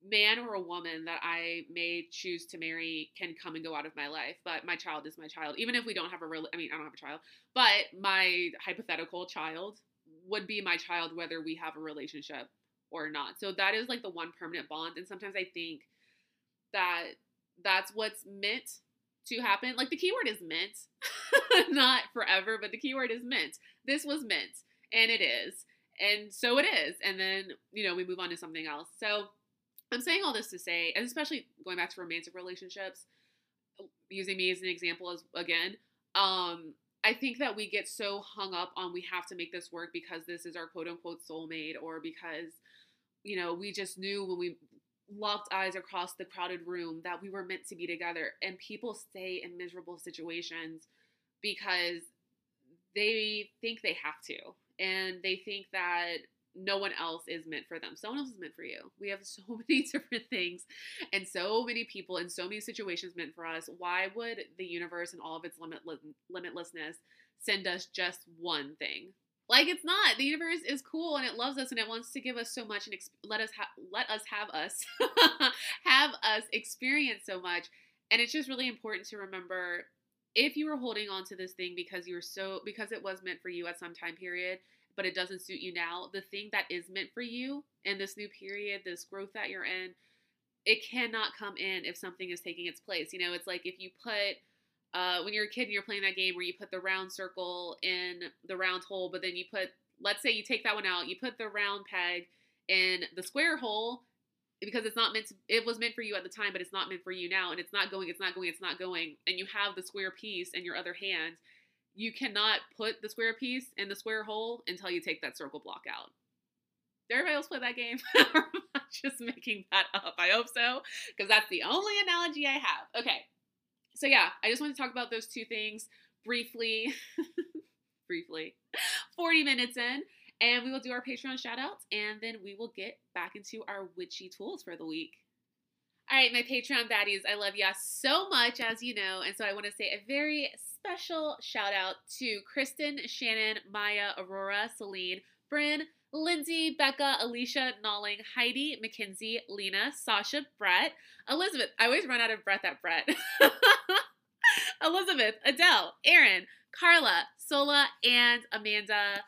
man or a woman that I may choose to marry can come and go out of my life, but my child is my child. Even if we don't have a real, I mean, I don't have a child, but my hypothetical child would be my child whether we have a relationship or not. So that is like the one permanent bond. And sometimes I think that that's what's meant to happen. Like the keyword is meant, not forever, but the keyword is meant. This was meant, and it is. And so it is. And then, you know, we move on to something else. So I'm saying all this to say, and especially going back to romantic relationships, using me as an example as again, um, I think that we get so hung up on we have to make this work because this is our quote unquote soulmate or because, you know, we just knew when we locked eyes across the crowded room that we were meant to be together. And people stay in miserable situations because they think they have to. And they think that no one else is meant for them. Someone else is meant for you. We have so many different things and so many people and so many situations meant for us. Why would the universe and all of its limitless, limitlessness send us just one thing? Like it's not. The universe is cool and it loves us and it wants to give us so much and exp- let us ha- let us have us have us experience so much. And it's just really important to remember if you were holding on to this thing because you were so because it was meant for you at some time period but it doesn't suit you now, the thing that is meant for you in this new period, this growth that you're in, it cannot come in if something is taking its place. You know, it's like if you put uh, when you're a kid and you're playing that game where you put the round circle in the round hole, but then you put, let's say you take that one out, you put the round peg in the square hole because it's not meant to, it was meant for you at the time, but it's not meant for you now, and it's not going, it's not going, it's not going, and you have the square piece in your other hand, you cannot put the square piece in the square hole until you take that circle block out. Did everybody else play that game? I'm just making that up. I hope so, because that's the only analogy I have. Okay. So, yeah, I just want to talk about those two things briefly. briefly. 40 minutes in. And we will do our Patreon shout outs and then we will get back into our witchy tools for the week. All right, my Patreon baddies, I love y'all so much, as you know. And so I want to say a very special shout out to Kristen, Shannon, Maya, Aurora, Celine, Bryn, Lindsay, Becca, Alicia, Nalling, Heidi, Mackenzie, Lena, Sasha, Brett, Elizabeth. I always run out of breath at Brett. Elizabeth, Adele, Aaron, Carla, Sola, and Amanda.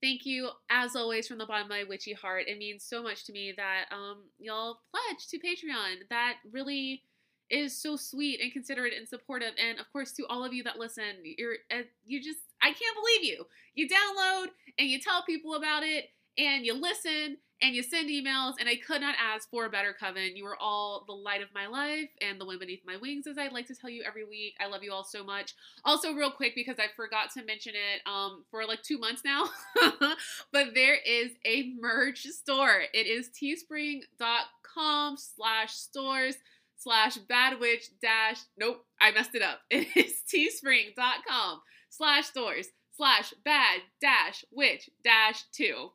Thank you, as always, from the bottom of my witchy heart. It means so much to me that um, y'all pledge to Patreon. That really is so sweet and considerate and supportive. And of course, to all of you that listen, you're uh, you just I can't believe you. You download and you tell people about it and you listen and you send emails and I could not ask for a better coven. You are all the light of my life and the wind beneath my wings, as I like to tell you every week. I love you all so much. Also, real quick, because I forgot to mention it um, for like two months now, but there is a merch store. It is teespring.com slash stores slash badwitch dash nope i messed it up it is teespring.com slash stores slash bad dash witch dash two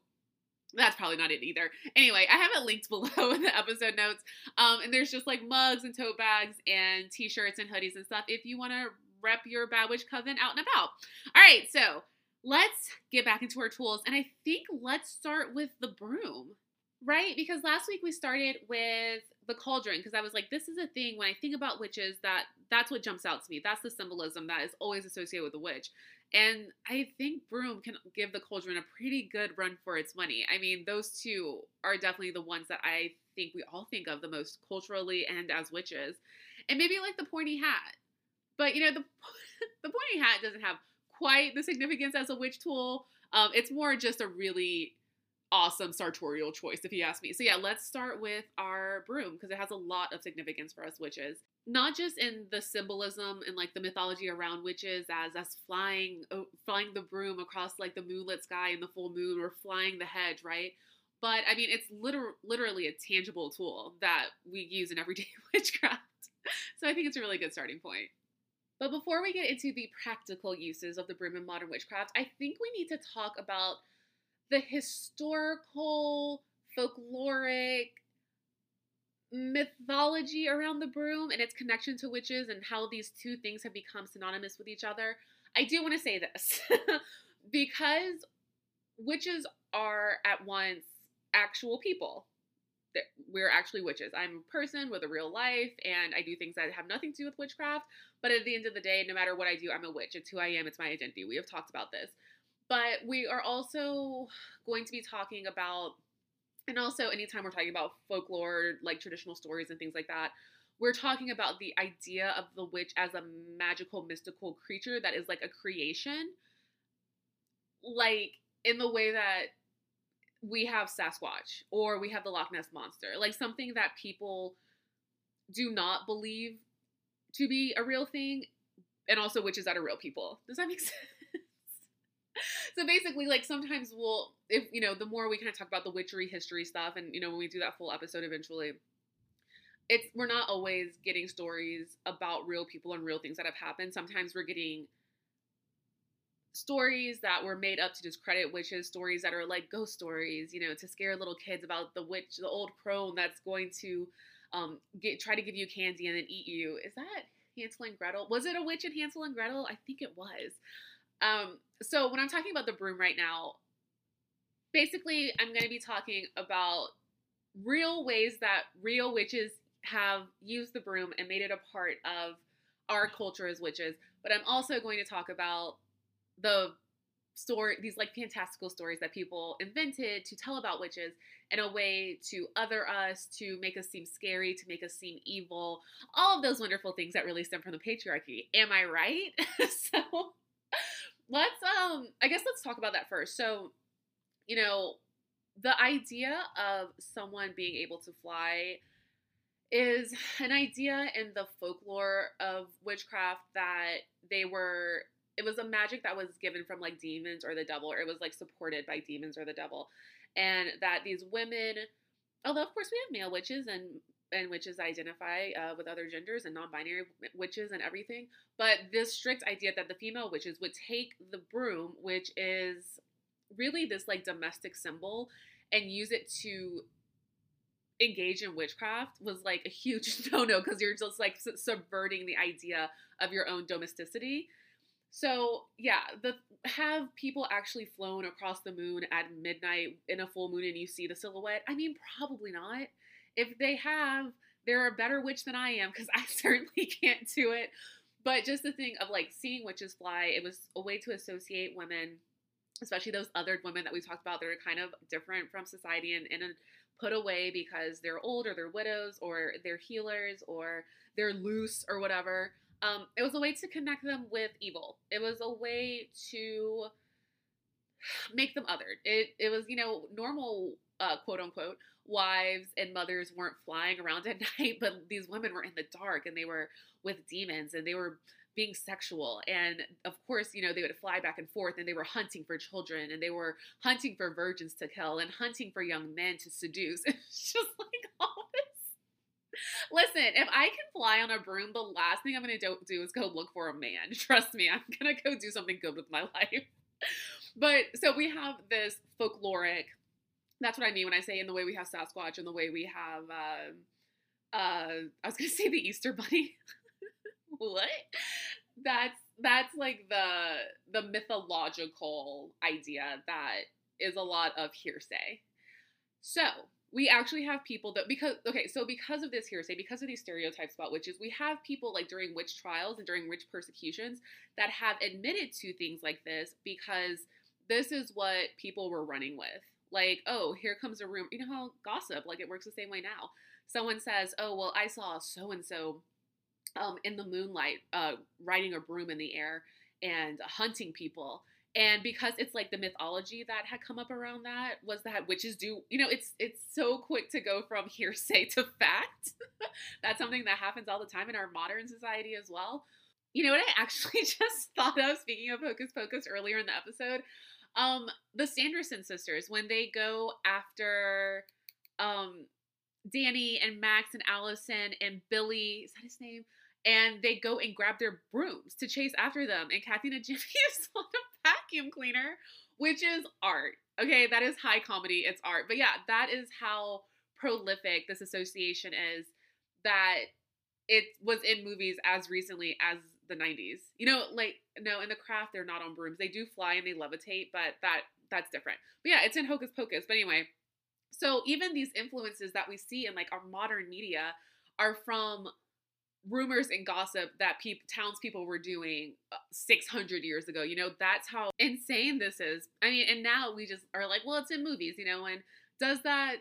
that's probably not it either. Anyway, I have it linked below in the episode notes. Um, and there's just like mugs and tote bags and t-shirts and hoodies and stuff if you want to rep your Bad Witch Coven out and about. All right, so let's get back into our tools. And I think let's start with the broom, right? Because last week we started with the cauldron because I was like, this is a thing when I think about witches that that's what jumps out to me. That's the symbolism that is always associated with a witch. And I think broom can give the cauldron a pretty good run for its money. I mean, those two are definitely the ones that I think we all think of the most culturally and as witches. And maybe like the pointy hat. But you know, the the pointy hat doesn't have quite the significance as a witch tool. Um, it's more just a really awesome sartorial choice, if you ask me. So, yeah, let's start with our broom because it has a lot of significance for us witches. Not just in the symbolism and like the mythology around witches as us flying, oh, flying the broom across like the moonlit sky and the full moon or flying the hedge, right? But I mean, it's liter- literally a tangible tool that we use in everyday witchcraft. So I think it's a really good starting point. But before we get into the practical uses of the broom in modern witchcraft, I think we need to talk about the historical, folkloric mythology around the broom and its connection to witches and how these two things have become synonymous with each other. I do want to say this because witches are at once actual people. we're actually witches. I'm a person with a real life and I do things that have nothing to do with witchcraft. But at the end of the day, no matter what I do, I'm a witch. It's who I am, it's my identity. We have talked about this. But we are also going to be talking about, and also anytime we're talking about folklore, like traditional stories and things like that, we're talking about the idea of the witch as a magical, mystical creature that is like a creation. Like in the way that we have Sasquatch or we have the Loch Ness Monster, like something that people do not believe to be a real thing, and also witches that are real people. Does that make sense? so basically, like sometimes we'll, if you know, the more we kind of talk about the witchery history stuff, and you know, when we do that full episode eventually, it's we're not always getting stories about real people and real things that have happened. Sometimes we're getting stories that were made up to discredit witches, stories that are like ghost stories, you know, to scare little kids about the witch, the old crone that's going to um, get try to give you candy and then eat you. Is that Hansel and Gretel? Was it a witch in Hansel and Gretel? I think it was. Um, so when I'm talking about the broom right now, basically I'm going to be talking about real ways that real witches have used the broom and made it a part of our culture as witches. But I'm also going to talk about the story these like fantastical stories that people invented to tell about witches in a way to other us to make us seem scary to make us seem evil. All of those wonderful things that really stem from the patriarchy. Am i right? So let's um i guess let's talk about that first. So you know the idea of someone being able to fly is an idea in the folklore of witchcraft that they were it was a magic that was given from like demons or the devil, or it was like supported by demons or the devil, and that these women, although of course we have male witches and and witches identify uh, with other genders and non-binary witches and everything, but this strict idea that the female witches would take the broom, which is really this like domestic symbol, and use it to engage in witchcraft was like a huge no-no because you're just like subverting the idea of your own domesticity so yeah, the have people actually flown across the moon at midnight in a full moon and you see the silhouette? I mean, probably not. If they have, they're a better witch than I am because I certainly can't do it. But just the thing of like seeing witches fly, it was a way to associate women, especially those othered women that we talked about that are kind of different from society and, and put away because they're old or they're widows or they're healers or they're loose or whatever. Um, it was a way to connect them with evil. It was a way to make them othered. It it was you know normal uh, quote unquote wives and mothers weren't flying around at night, but these women were in the dark and they were with demons and they were being sexual and of course you know they would fly back and forth and they were hunting for children and they were hunting for virgins to kill and hunting for young men to seduce it's just like all this Listen, if I can fly on a broom, the last thing I'm going to do is go look for a man. Trust me, I'm going to go do something good with my life. But so we have this folkloric, that's what I mean when I say in the way we have Sasquatch and the way we have, uh, uh, I was to say the Easter Bunny. what? That's that's like the the mythological idea that is a lot of hearsay. So we actually have people that because okay so because of this hearsay because of these stereotypes about witches we have people like during witch trials and during witch persecutions that have admitted to things like this because this is what people were running with like oh here comes a room you know how gossip like it works the same way now. Someone says oh well i saw so and so in the moonlight uh, riding a broom in the air and hunting people and because it's like the mythology that had come up around that was that witches do you know it's it's so quick to go from hearsay to fact. That's something that happens all the time in our modern society as well. You know what i actually just thought of speaking of hocus pocus earlier in the episode um the sanderson sisters when they go after um danny and max and allison and billy is that his name and they go and grab their brooms to chase after them. And Kathy Najimy is on a vacuum cleaner, which is art. Okay, that is high comedy. It's art. But yeah, that is how prolific this association is that it was in movies as recently as the 90s. You know, like no, in the craft they're not on brooms. They do fly and they levitate, but that that's different. But yeah, it's in Hocus Pocus. But anyway, So even these influences that we see in like our modern media are from rumors and gossip that people townspeople were doing uh, 600 years ago you know that's how insane this is i mean and now we just are like well it's in movies you know and does that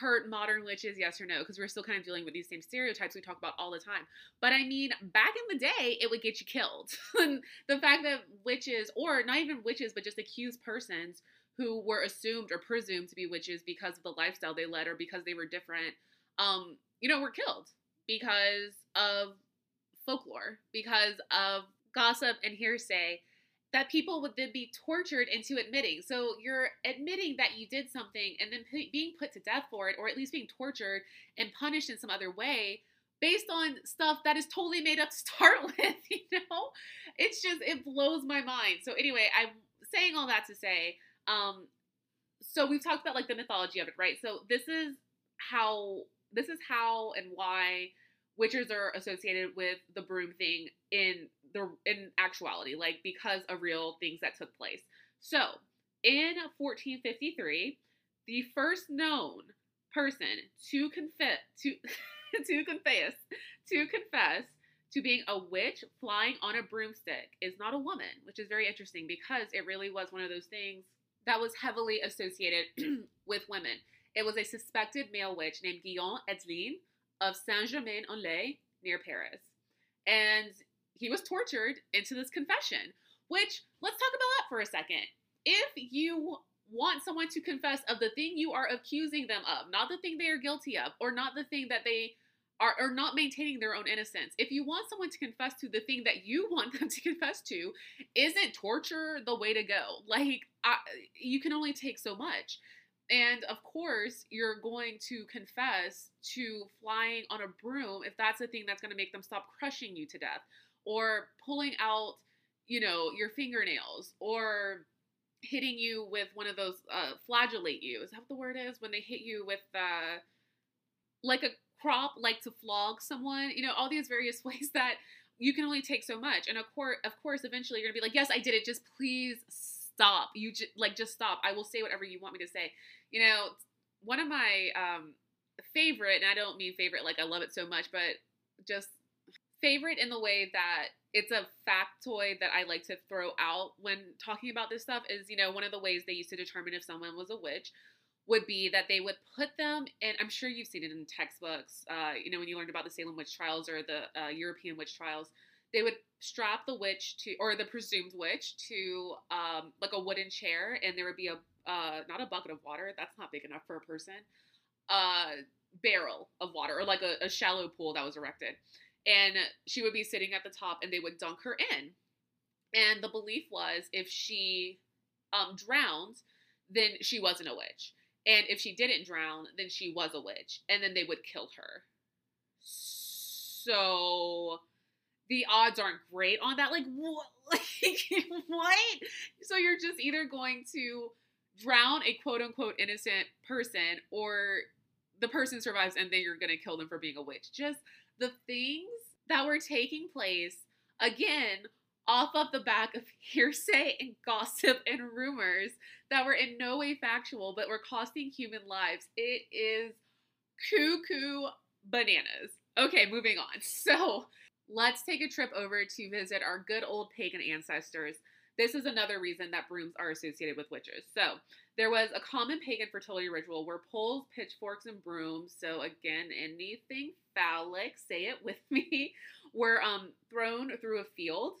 hurt modern witches yes or no? Because we're still kind of dealing with these same stereotypes we talk about all the time. But i mean back in the day it would get you killed. The fact that witches or not even witches but just accused persons who were assumed or presumed to be witches because of the lifestyle they led or because they were different um you know were killed because of folklore, because of gossip and hearsay that people would then be tortured into admitting. So you're admitting that you did something and then p- being put to death for it, or at least being tortured and punished in some other way based on stuff that is totally made up to start with, you know? It's just, it blows my mind. So anyway, I'm saying all that to say, um, so we've talked about like the mythology of it, right? So this is how, this is how and why witches are associated with the broom thing in the in actuality, like because of real things that took place. So, in 1453, the first known person to confess to to confess to confess to being a witch flying on a broomstick is not a woman, which is very interesting because it really was one of those things that was heavily associated with women. It was a suspected male witch named Guillaume Edeline of Saint Germain en Laye near Paris. And he was tortured into this confession, which let's talk about that for a second. If you want someone to confess of the thing you are accusing them of, not the thing they are guilty of, or not the thing that they are, are not maintaining their own innocence. If you want someone to confess to the thing that you want them to confess to, isn't torture the way to go? Like, I, you can only take so much. And of course, you're going to confess to flying on a broom if that's the thing that's going to make them stop crushing you to death, or pulling out, you know, your fingernails, or hitting you with one of those uh, flagellate you. Is that what the word is? When they hit you with uh, like a crop, like to flog someone. You know, all these various ways that you can only take so much. And of course, of course, eventually you're gonna be like, yes, I did it. Just please stop. You just like just stop. I will say whatever you want me to say. You know, one of my um, favorite, and I don't mean favorite like I love it so much, but just favorite in the way that it's a factoid that I like to throw out when talking about this stuff is, you know, one of the ways they used to determine if someone was a witch would be that they would put them, and I'm sure you've seen it in textbooks, uh, you know, when you learned about the Salem witch trials or the uh, European witch trials, they would strap the witch to, or the presumed witch to, um, like a wooden chair, and there would be a, uh, not a bucket of water, that's not big enough for a person, uh, barrel of water, or like a, a shallow pool that was erected. And she would be sitting at the top, and they would dunk her in. And the belief was if she um, drowned, then she wasn't a witch. And if she didn't drown, then she was a witch. And then they would kill her. So the odds aren't great on that. Like what? Like what? So you're just either going to drown a quote unquote innocent person, or the person survives and then you're going to kill them for being a witch. Just the things that were taking place again off of the back of hearsay and gossip and rumors that were in no way factual but were costing human lives. It is cuckoo bananas. Okay, moving on. So let's take a trip over to visit our good old pagan ancestors. This is another reason that brooms are associated with witches. So, there was a common pagan fertility ritual where poles, pitchforks, and brooms, so again, anything phallic, say it with me, were um, thrown through a field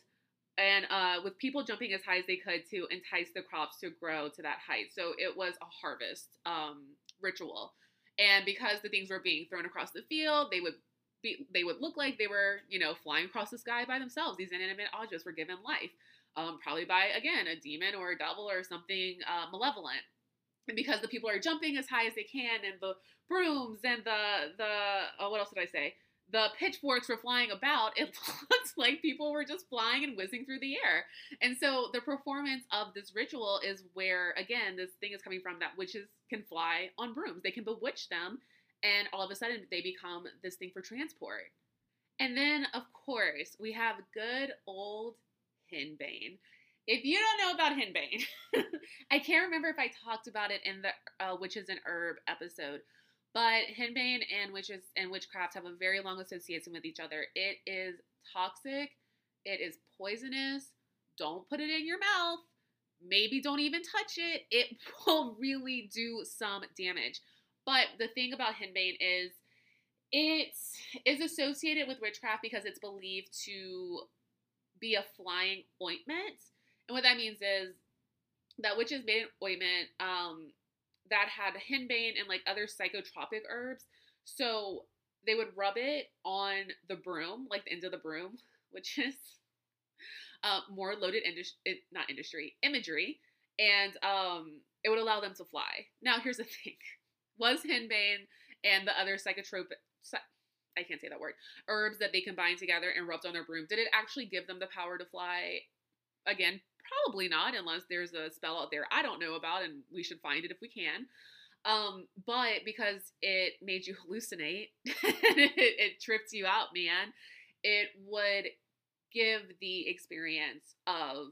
and uh, with people jumping as high as they could to entice the crops to grow to that height. So, it was a harvest um, ritual. And because the things were being thrown across the field, they would be, they would look like they were, you know, flying across the sky by themselves. These inanimate objects were given life, um, probably by again a demon or a devil or something uh, malevolent. And because the people are jumping as high as they can, and the brooms and the the uh, what else did I say? The pitchforks were flying about. It looks like people were just flying and whizzing through the air. And so the performance of this ritual is where again this thing is coming from that witches can fly on brooms. They can bewitch them and all of a sudden they become this thing for transport. And then, of course, we have good old Henbane. if you don't know about henbane, I can't remember if I talked about it in the uh, witches and herb episode, but henbane and witches and witchcraft have a very long association with each other. It is toxic. It is poisonous. Don't put it in your mouth. Maybe don't even touch it. It will really do some damage. But the thing about henbane is it is associated with witchcraft because it's believed to be a flying ointment. And what that means is that witches made an ointment um, that had henbane and like other psychotropic herbs. So they would rub it on the broom, like the end of the broom, which is uh, more loaded industry, not industry, imagery, and um, it would allow them to fly. Now, here's the thing: was henbane and the other psychotropic I can't say that word, herbs that they combined together and rubbed on their broom, did it actually give them the power to fly? Again, probably not, unless there's a spell out there I don't know about, and we should find it if we can. Um, but because it made you hallucinate, it, it tripped you out, man, it would give the experience of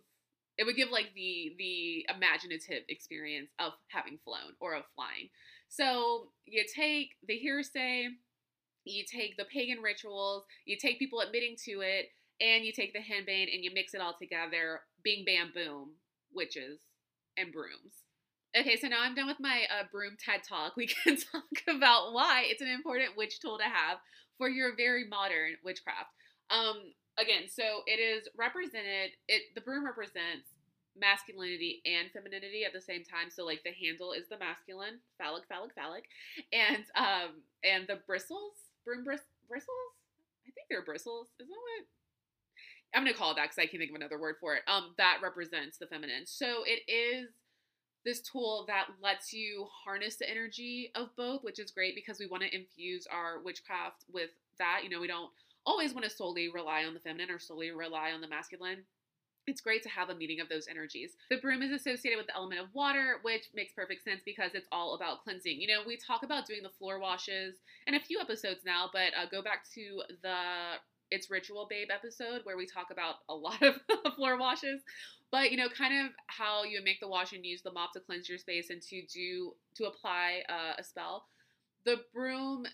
it would give like the the imaginative experience of having flown or of flying. So you take the hearsay, you take the pagan rituals, you take people admitting to it, and you take the henbane and you mix it all together. Bing, bam, boom, witches and brooms. Okay, so now I'm done with my uh, broom TED talk. We can talk about why it's an important witch tool to have for your very modern witchcraft. Um, again, so it is represented. It the broom represents masculinity and femininity at the same time. So like the handle is the masculine, phallic, phallic, phallic, and um and the bristles broom bris- bristles. I think they're bristles. Is that what? I'm gonna call it that because I can't think of another word for it. Um, that represents the feminine. So it is this tool that lets you harness the energy of both, which is great because we want to infuse our witchcraft with that. You know, we don't always want to solely rely on the feminine or solely rely on the masculine it's great to have a meeting of those energies. The broom is associated with the element of water, which makes perfect sense because it's all about cleansing. You know, we talk about doing the floor washes in a few episodes now, but uh, go back to the It's Ritual Babe episode where we talk about a lot of floor washes. But, you know, kind of how you make the wash and use the mop to cleanse your space and to do, to apply uh, a spell. The broom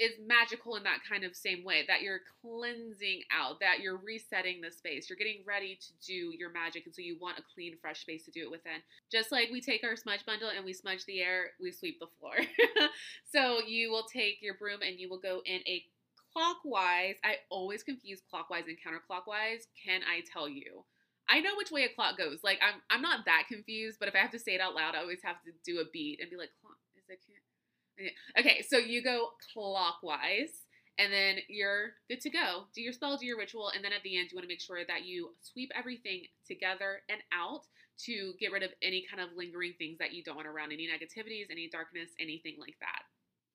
is magical in that kind of same way that you're cleansing out, that you're resetting the space. You're getting ready to do your magic. And so you want a clean, fresh space to do it within. Just like we take our smudge bundle and we smudge the air, we sweep the floor. so you will take your broom and you will go in a clockwise. I always confuse clockwise and counterclockwise. Can I tell you? I know which way a clock goes. Like I'm I'm not that confused, but if I have to say it out loud, I always have to do a beat and be like, clock is it Okay, so you go clockwise and then you're good to go. Do your spell, do your ritual, and then at the end, you want to make sure that you sweep everything together and out to get rid of any kind of lingering things that you don't want around, any negativities, any darkness, anything like that.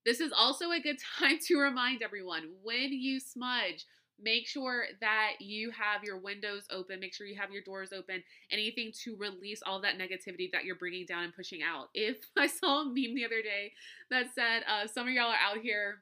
This is also a good time to remind everyone when you smudge, Make sure that you have your windows open. Make sure you have your doors open. Anything to release all that negativity that you're bringing down and pushing out. If I saw a meme the other day that said, uh, some of y'all are out here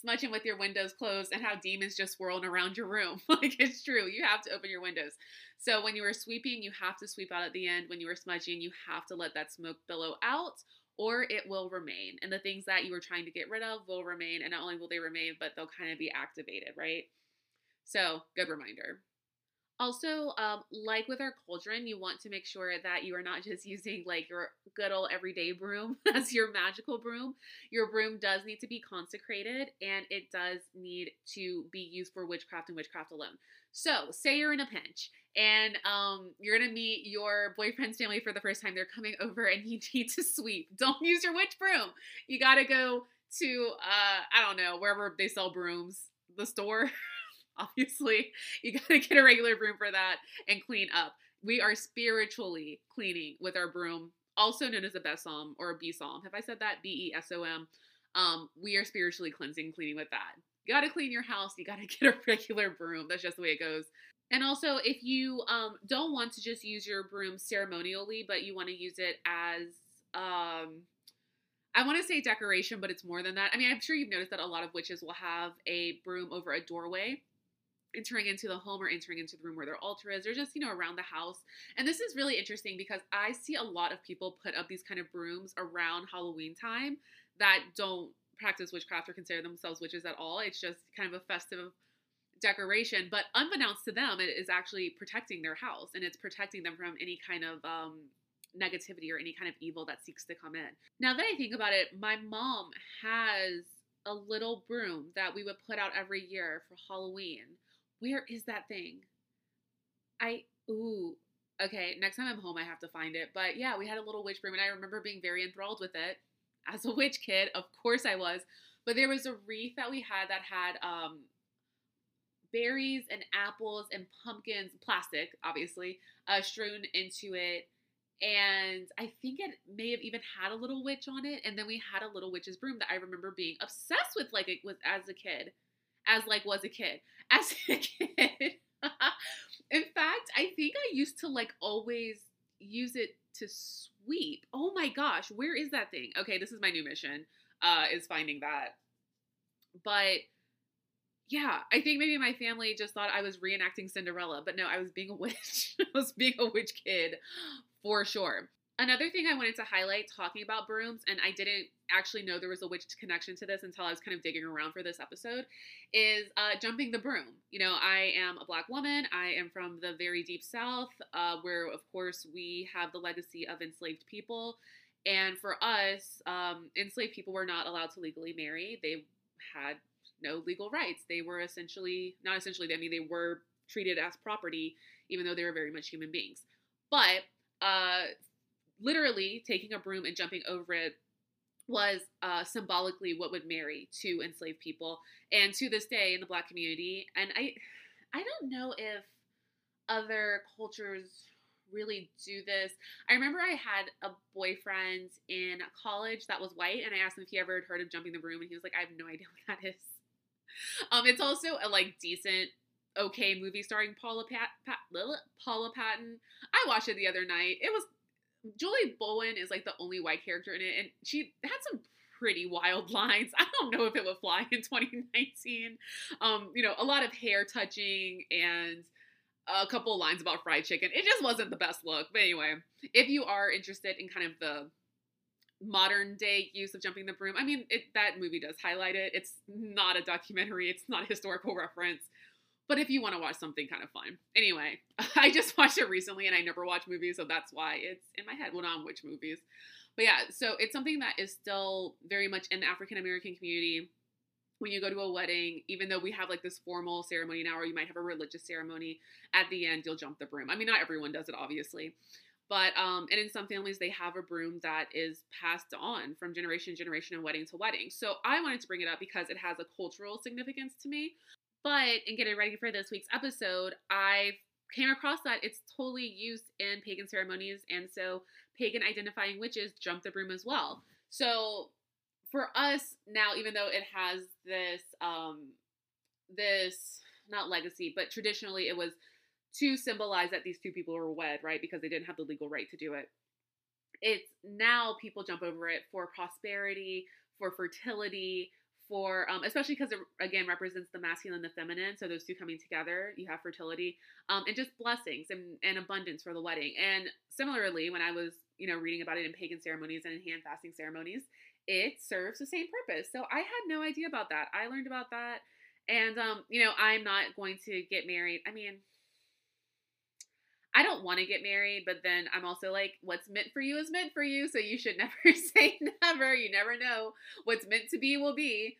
smudging with your windows closed and how demons just swirling around your room. like it's true. You have to open your windows. So when you are sweeping, you have to sweep out at the end. When you are smudging, you have to let that smoke billow out or it will remain. And the things that you were trying to get rid of will remain. And not only will they remain, but they'll kind of be activated, right? So, good reminder. Also, um, like with our cauldron, you want to make sure that you are not just using like your good old everyday broom as your magical broom. Your broom does need to be consecrated and it does need to be used for witchcraft and witchcraft alone. So, say you're in a pinch and um, you're gonna meet your boyfriend's family for the first time. They're coming over and you need to sweep. Don't use your witch broom. You gotta go to, uh, I don't know, wherever they sell brooms, the store. Obviously. You got to get a regular broom for that and clean up. We are spiritually cleaning with our broom, also known as a besom or a besom. Have I said that? B E S O M. Um, we are spiritually cleansing, cleaning with that. You got to clean your house. You got to get a regular broom. That's just the way it goes. And also, if you um, don't want to just use your broom ceremonially, but you want to use it as um, I want to say decoration, but it's more than that. I mean, I'm sure you've noticed that a lot of witches will have a broom over a doorway entering into the home or entering into the room where their altar is, or just, you know, around the house. And this is really interesting because I see a lot of people put up these kind of brooms around Halloween time that don't practice witchcraft or consider themselves witches at all. It's just kind of a festive decoration, but unbeknownst to them, it is actually protecting their house and it's protecting them from any kind of um, negativity or any kind of evil that seeks to come in. Now that I think about it, my mom has a little broom that we would put out every year for Halloween. Where is that thing? I, ooh, okay, next time I'm home, I have to find it. But yeah, we had a little witch broom and I remember being very enthralled with it. As a witch kid, of course I was. But there was a wreath that we had that had um, berries and apples and pumpkins, plastic, obviously, uh, strewn into it. And I think it may have even had a little witch on it. And then we had a little witch's broom that I remember being obsessed with, like it was as a kid, as like was a kid, as a kid. In fact, I think I used to like always use it to sweep. Oh my gosh, where is that thing? Okay, this is my new mission. Uh, is finding that. But yeah, I think maybe my family just thought I was reenacting Cinderella, but no, I was being a witch. I was being a witch kid for sure. Another thing I wanted to highlight talking about brooms, and I didn't actually know there was a witch connection to this until I was kind of digging around for this episode, is uh, jumping the broom. You know, I am a black woman. I am from the very deep south, uh, where, of course, we have the legacy of enslaved people. And for us, um, enslaved people were not allowed to legally marry. They had no legal rights. They were essentially, not essentially, I mean, they were treated as property, even though they were very much human beings. But uh, literally taking a broom and jumping over it was uh, symbolically what would marry to enslaved people, and to this day in the Black community. And I, I don't know if other cultures really do this. I remember I had a boyfriend in college that was white, and I asked him if he ever had heard of jumping the broom, and he was like, "I have no idea what that is." Um, it's also a like decent, okay movie starring Paula Pat, Pat Paula Patton. I watched it the other night. It was Julie Bowen is like the only white character in it, and she had some pretty wild lines. I don't know if it would fly in 2019. Um, you know, a lot of hair touching and a couple lines about fried chicken. It just wasn't the best look. But anyway, if you are interested in kind of the modern day use of jumping the broom. I mean, it, that movie does highlight it. It's not a documentary, it's not a historical reference. But if you want to watch something kind of fun. Anyway, I just watched it recently and I never watch movies, so that's why it's in my head when I'm which movies. But yeah, so it's something that is still very much in the African American community. When you go to a wedding, even though we have like this formal ceremony now, or you might have a religious ceremony, at the end you'll jump the broom. I mean, not everyone does it, obviously. But um, and in some families they have a broom that is passed on from generation to generation and wedding to wedding. So I wanted to bring it up because it has a cultural significance to me. But in getting ready for this week's episode, I came across that it's totally used in pagan ceremonies, and so pagan identifying witches jump the broom as well. So for us now, even though it has this um, this not legacy, but traditionally it was to symbolize that these two people were wed, right? Because they didn't have the legal right to do it. It's now people jump over it for prosperity, for fertility, for um, especially because it again represents the masculine and the feminine. So those two coming together, you have fertility um, and just blessings and, and abundance for the wedding. And similarly, when I was you know reading about it in pagan ceremonies and in hand fasting ceremonies, it serves the same purpose. So I had no idea about that. I learned about that, and um, you know I'm not going to get married. I mean I don't want to get married, but then I'm also like, what's meant for you is meant for you. So you should never say never. You never know. What's meant to be will be.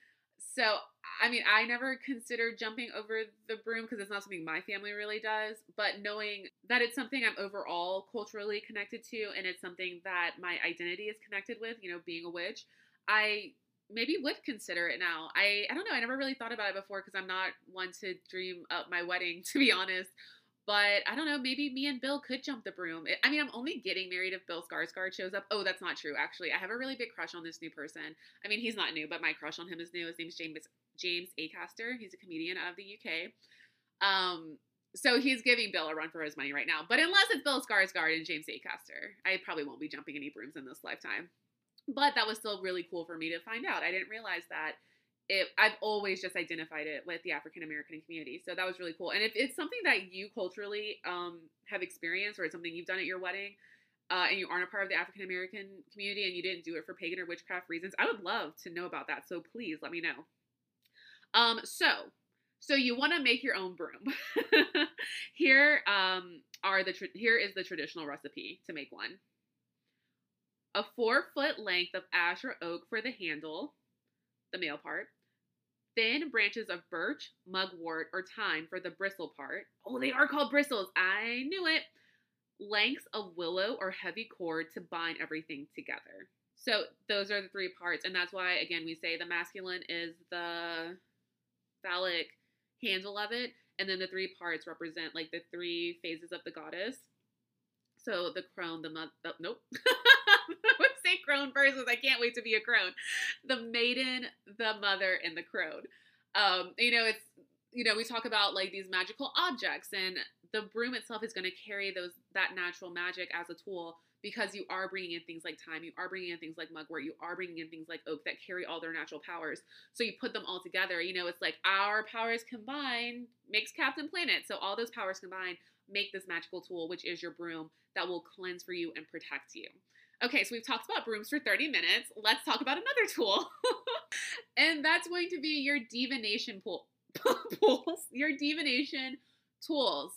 So, I mean, I never considered jumping over the broom because it's not something my family really does. But knowing that it's something I'm overall culturally connected to and it's something that my identity is connected with, you know, being a witch, I maybe would consider it now. I, I don't know. I never really thought about it before because I'm not one to dream up my wedding, to be honest. But I don't know, maybe me and Bill could jump the broom. I mean, I'm only getting married if Bill Skarsgård shows up. Oh, that's not true, actually. I have a really big crush on this new person. I mean, he's not new, but my crush on him is new. His name is James James Acaster. He's a comedian out of the UK. Um, so he's giving Bill a run for his money right now. But unless it's Bill Skarsgård and James Acaster, I probably won't be jumping any brooms in this lifetime. But that was still really cool for me to find out. I didn't realize that it I've always just identified it with the African American community. So that was really cool. And if it's something that you culturally um, have experienced or it's something you've done at your wedding, uh, and you aren't a part of the African American community and you didn't do it for pagan or witchcraft reasons, I would love to know about that. So please let me know. Um, so so you want to make your own broom. here um, are the here is the traditional recipe to make one. A four foot length of ash or oak for the handle, the male part thin branches of birch, mugwort, or thyme for the bristle part. Oh, they are called bristles. I knew it. Lengths of willow or heavy cord to bind everything together. So those are the three parts, and that's why again we say the masculine is the phallic handle of it, and then the three parts represent like the three phases of the goddess. So the crone, the mother, oh, nope. Say crone I can't wait to be a crone. The maiden, the mother, and the crone. Um, you know, it's you know we talk about like these magical objects, and the broom itself is going to carry those that natural magic as a tool because you are bringing in things like thyme, you are bringing in things like mugwort, you are bringing in things like oak that carry all their natural powers. So you put them all together. You know, it's like our powers combined makes Captain Planet. So all those powers combined make this magical tool, which is your broom, that will cleanse for you and protect you. Okay, so we've talked about brooms for 30 minutes. Let's talk about another tool. and that's going to be your divination pool. pools, your divination tools.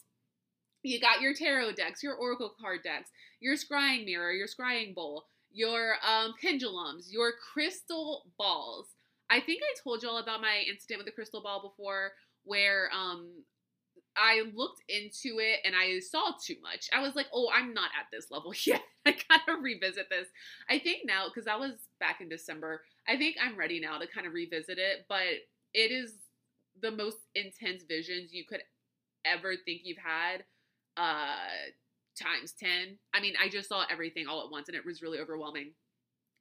You got your tarot decks, your oracle card decks, your scrying mirror, your scrying bowl, your um, pendulums, your crystal balls. I think I told y'all about my incident with the crystal ball before, where um, I looked into it and I saw too much. I was like, oh, I'm not at this level yet. I gotta revisit this. I think now, because that was back in December, I think I'm ready now to kind of revisit it, but it is the most intense visions you could ever think you've had uh times 10. I mean, I just saw everything all at once and it was really overwhelming.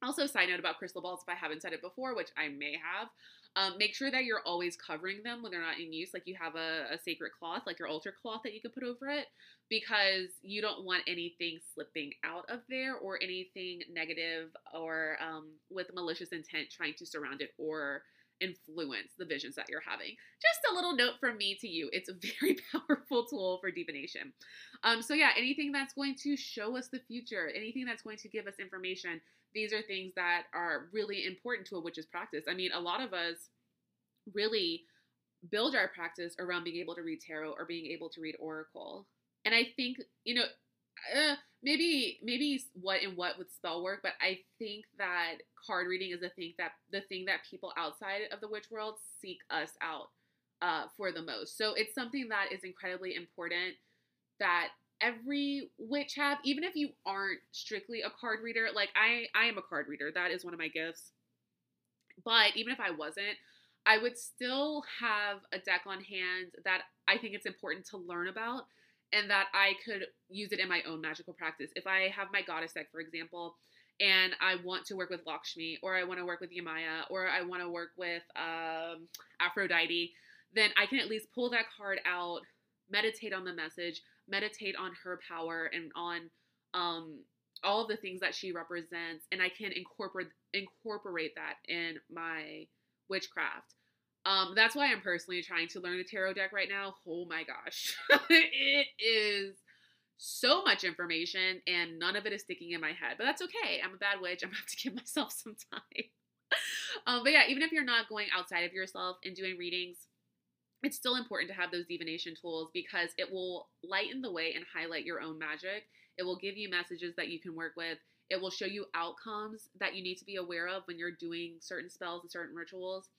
Also, side note about crystal balls, if I haven't said it before, which I may have, um, make sure that you're always covering them when they're not in use. Like you have a, a sacred cloth, like your altar cloth that you could put over it, because you don't want anything slipping out of there or anything negative or um, with malicious intent trying to surround it or influence the visions that you're having. Just a little note from me to you. It's a very powerful tool for divination. Um, so yeah, anything that's going to show us the future, anything that's going to give us information, these are things that are really important to a witch's practice. I mean, a lot of us really build our practice around being able to read tarot or being able to read oracle. And I think, you know, uh, maybe maybe what and what would spell work, but I think that card reading is the thing that the thing that people outside of the witch world seek us out uh, for the most. So it's something that is incredibly important that every witch have, even if you aren't strictly a card reader. Like I, I am a card reader. That is one of my gifts. But even if I wasn't, I would still have a deck on hand that I think it's important to learn about and that I could use it in my own magical practice. If I have my goddess deck, for example, and I want to work with Lakshmi, or I want to work with Yemaya, or I want to work with um, Aphrodite, then I can at least pull that card out, meditate on the message, meditate on her power and on um, all the things that she represents, and I can incorporate incorporate that in my witchcraft. Um, that's why I'm personally trying to learn the tarot deck right now. Oh my gosh. it is so much information and none of it is sticking in my head. But that's okay. I'm a bad witch. I'm gonna have to give myself some time. um, but yeah, even if you're not going outside of yourself and doing readings, it's still important to have those divination tools because it will lighten the way and highlight your own magic. It will give you messages that you can work with. It will show you outcomes that you need to be aware of when you're doing certain spells and certain rituals.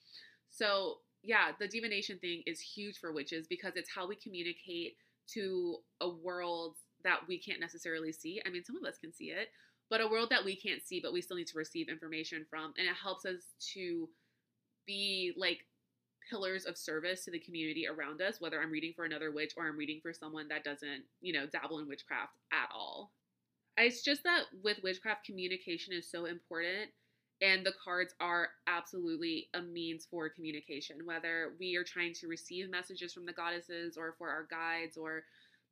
So, yeah, the divination thing is huge for witches because it's how we communicate to a world that we can't necessarily see. I mean, some of us can see it, but a world that we can't see, but we still need to receive information from. And it helps us to be like pillars of service to the community around us, whether I'm reading for another witch or I'm reading for someone that doesn't, you know, dabble in witchcraft at all. It's just that with witchcraft, communication is so important and the cards are absolutely a means for communication, whether we are trying to receive messages from the goddesses or for our guides or,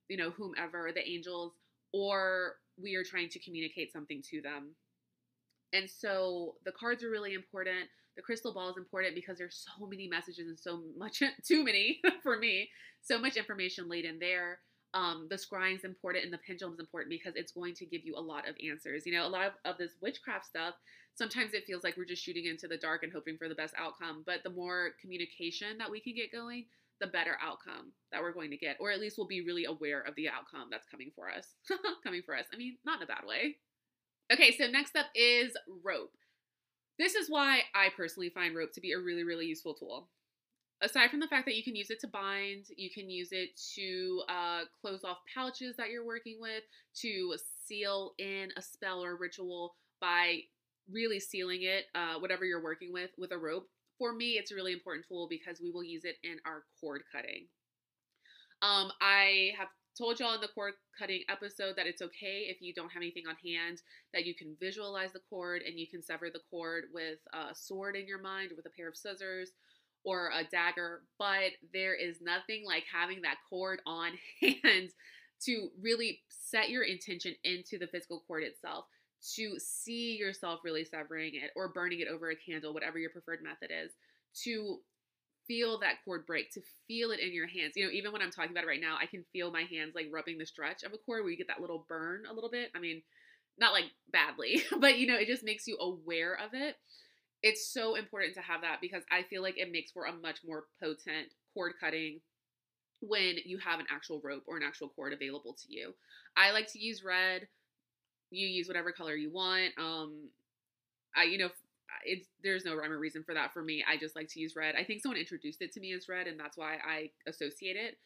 you know, whomever, the angels, or we are trying to communicate something to them. And so the cards are really important. The crystal ball is important because there's so many messages and so much, too many for me, so much information laid in there. Um, the scrying is important and the pendulum is important because it's going to give you a lot of answers. You know, a lot of, of this witchcraft stuff, sometimes it feels like we're just shooting into the dark and hoping for the best outcome. But the more communication that we can get going, the better outcome that we're going to get, or at least we'll be really aware of the outcome that's coming for us. coming for us. I mean, not in a bad way. Okay, so next up is rope. This is why I personally find rope to be a really, really useful tool. Aside from the fact that you can use it to bind, you can use it to uh, close off pouches that you're working with, to seal in a spell or ritual by really sealing it, uh, whatever you're working with, with a rope for me, it's a really important tool because we will use it in our cord cutting. Um, I have told y'all in the cord cutting episode that it's okay if you don't have anything on hand, that you can visualize the cord and you can sever the cord with a sword in your mind, with a pair of scissors or a dagger. But there is nothing like having that cord on hand to really set your intention into the physical cord itself to see yourself really severing it or burning it over a candle, whatever your preferred method is, to feel that cord break, to feel it in your hands. You know, even when I'm talking about it right now, I can feel my hands like rubbing the stretch of a cord where you get that little burn a little bit. I mean, not like badly, but you know, it just makes you aware of it. It's so important to have that because I feel like it makes for a much more potent cord cutting when you have an actual rope or an actual cord available to you. I like to use red you use whatever color you want. Um, I, you know, it's there's no rhyme or reason for that for me. I just like to use red. I think someone introduced it to me as red, and that's why I associate it.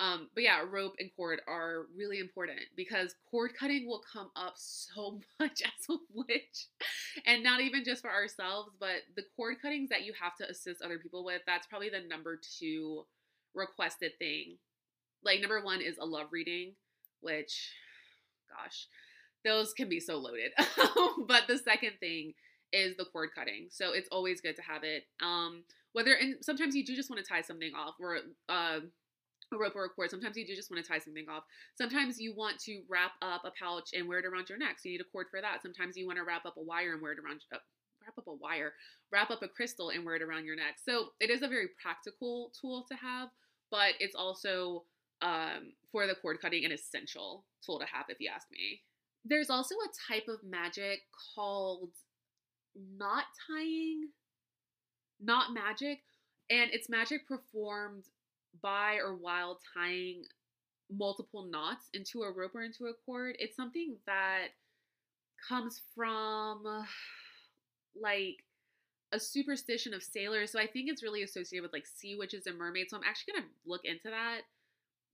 Um, but yeah, rope and cord are really important because cord cutting will come up so much as a witch. And not even just for ourselves, but the cord cuttings that you have to assist other people with, that's probably the number two requested thing. Like, number one is a love reading, which, gosh, those can be so loaded. but the second thing is the cord cutting. So it's always good to have it. Um, whether and sometimes you do just want to tie something off or uh, a rope or a cord. Sometimes you do just want to tie something off. Sometimes you want to wrap up a pouch and wear it around your neck. So you need a cord for that. Sometimes you want to wrap up a wire and wear it around. Uh, wrap up a wire, wrap up a crystal and wear it around your neck. So it is a very practical tool to have, but it's also um, for the cord cutting an essential tool to have, if you ask me. There's also a type of magic called knot tying, knot magic, and it's magic performed by or while tying multiple knots into a rope or into a cord. It's something that comes from like a superstition of sailors. So I think it's really associated with like sea witches and mermaids. So I'm actually going to look into that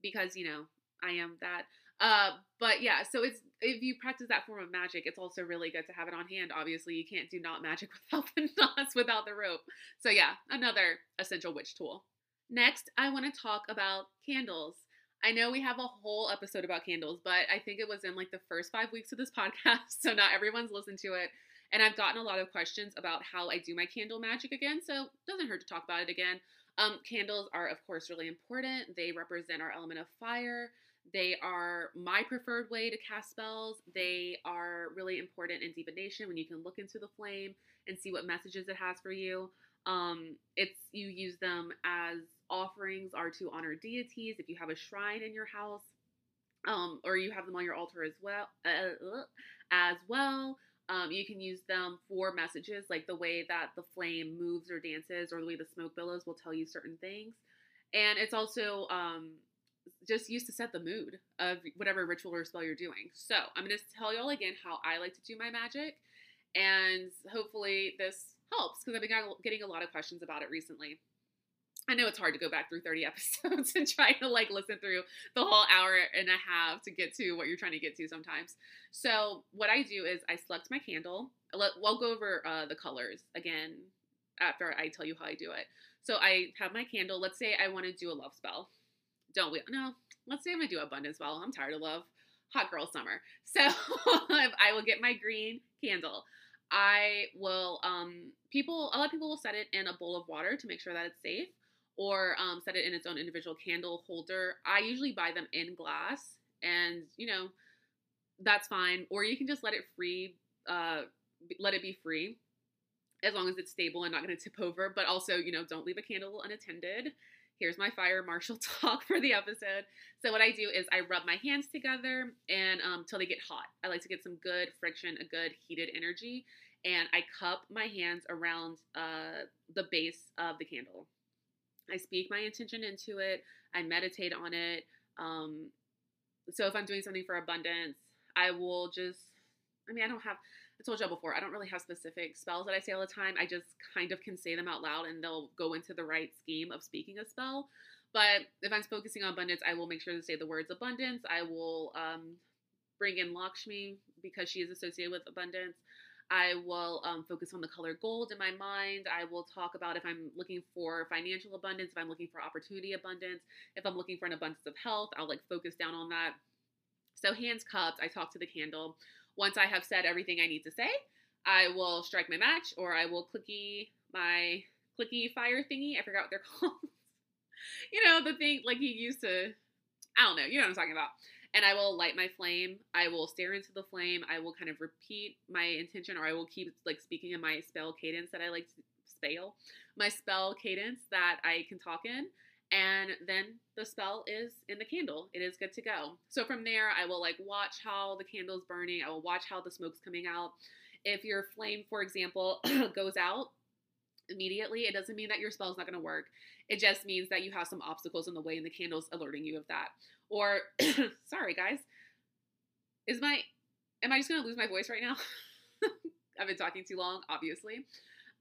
because, you know, I am that. Uh, but yeah, so it's if you practice that form of magic, it's also really good to have it on hand. Obviously, you can't do knot magic without the knots, without the rope. So yeah, another essential witch tool. Next, I want to talk about candles. I know we have a whole episode about candles, but I think it was in like the first five weeks of this podcast, so not everyone's listened to it. And I've gotten a lot of questions about how I do my candle magic again, so it doesn't hurt to talk about it again. Um, candles are, of course, really important. They represent our element of fire. They are my preferred way to cast spells. They are really important in divination when you can look into the flame and see what messages it has for you. Um, it's you use them as offerings are to honor deities. If you have a shrine in your house, um, or you have them on your altar as well, uh, as well. Um, you can use them for messages, like the way that the flame moves or dances, or the way the smoke billows will tell you certain things. And it's also um, just used to set the mood of whatever ritual or spell you're doing. So I'm going to tell y'all again how I like to do my magic, and hopefully this helps because I've been getting a lot of questions about it recently. I know it's hard to go back through 30 episodes and try to like listen through the whole hour and a half to get to what you're trying to get to sometimes. So what I do is I select my candle. We'll go over uh, the colors again after I tell you how I do it. So I have my candle. Let's say I want to do a love spell don't we? No, let's say I'm gonna do abundance well. I'm tired of love. Hot girl summer. So I will get my green candle. I will um people a lot of people will set it in a bowl of water to make sure that it's safe or um, set it in its own individual candle holder. I usually buy them in glass and you know that's fine or you can just let it free uh let it be free as long as it's stable and not going to tip over. But also, you know, don't leave a candle unattended. Here's my fire marshal talk for the episode. So what I do is I rub my hands together and um, they get hot. I like to get some good friction, a good heated energy, and I cup my hands around uh, the base of the candle. I speak my intention into it. I meditate on it. Um, so if I'm doing something for abundance, I will just. I mean, I don't have I told y'all before, I don't really have specific spells that I say all the time. I just kind of can say them out loud and they'll go into the right scheme of speaking a spell. But if I'm focusing on abundance, I will make sure to say the words abundance. I will um, bring in Lakshmi because she is associated with abundance. I will um, focus on the color gold in my mind. I will talk about if I'm looking for financial abundance, if I'm looking for opportunity abundance, if I'm looking for an abundance of health, I'll like focus down on that. So hands cupped, I talk to the candle. Once I have said everything I need to say, I will strike my match or I will clicky my clicky fire thingy. I forgot what they're called. you know, the thing like he used to, I don't know, you know what I'm talking about. And I will light my flame. I will stare into the flame. I will kind of repeat my intention or I will keep like speaking in my spell cadence that I like to spell, my spell cadence that I can talk in and then the spell is in the candle. It is good to go. So from there, I will like watch how the candle is burning. I will watch how the smoke's coming out. If your flame, for example, goes out immediately, it doesn't mean that your spell is not going to work. It just means that you have some obstacles in the way and the candle's alerting you of that. Or, sorry guys, is my, am I just going to lose my voice right now? I've been talking too long, obviously.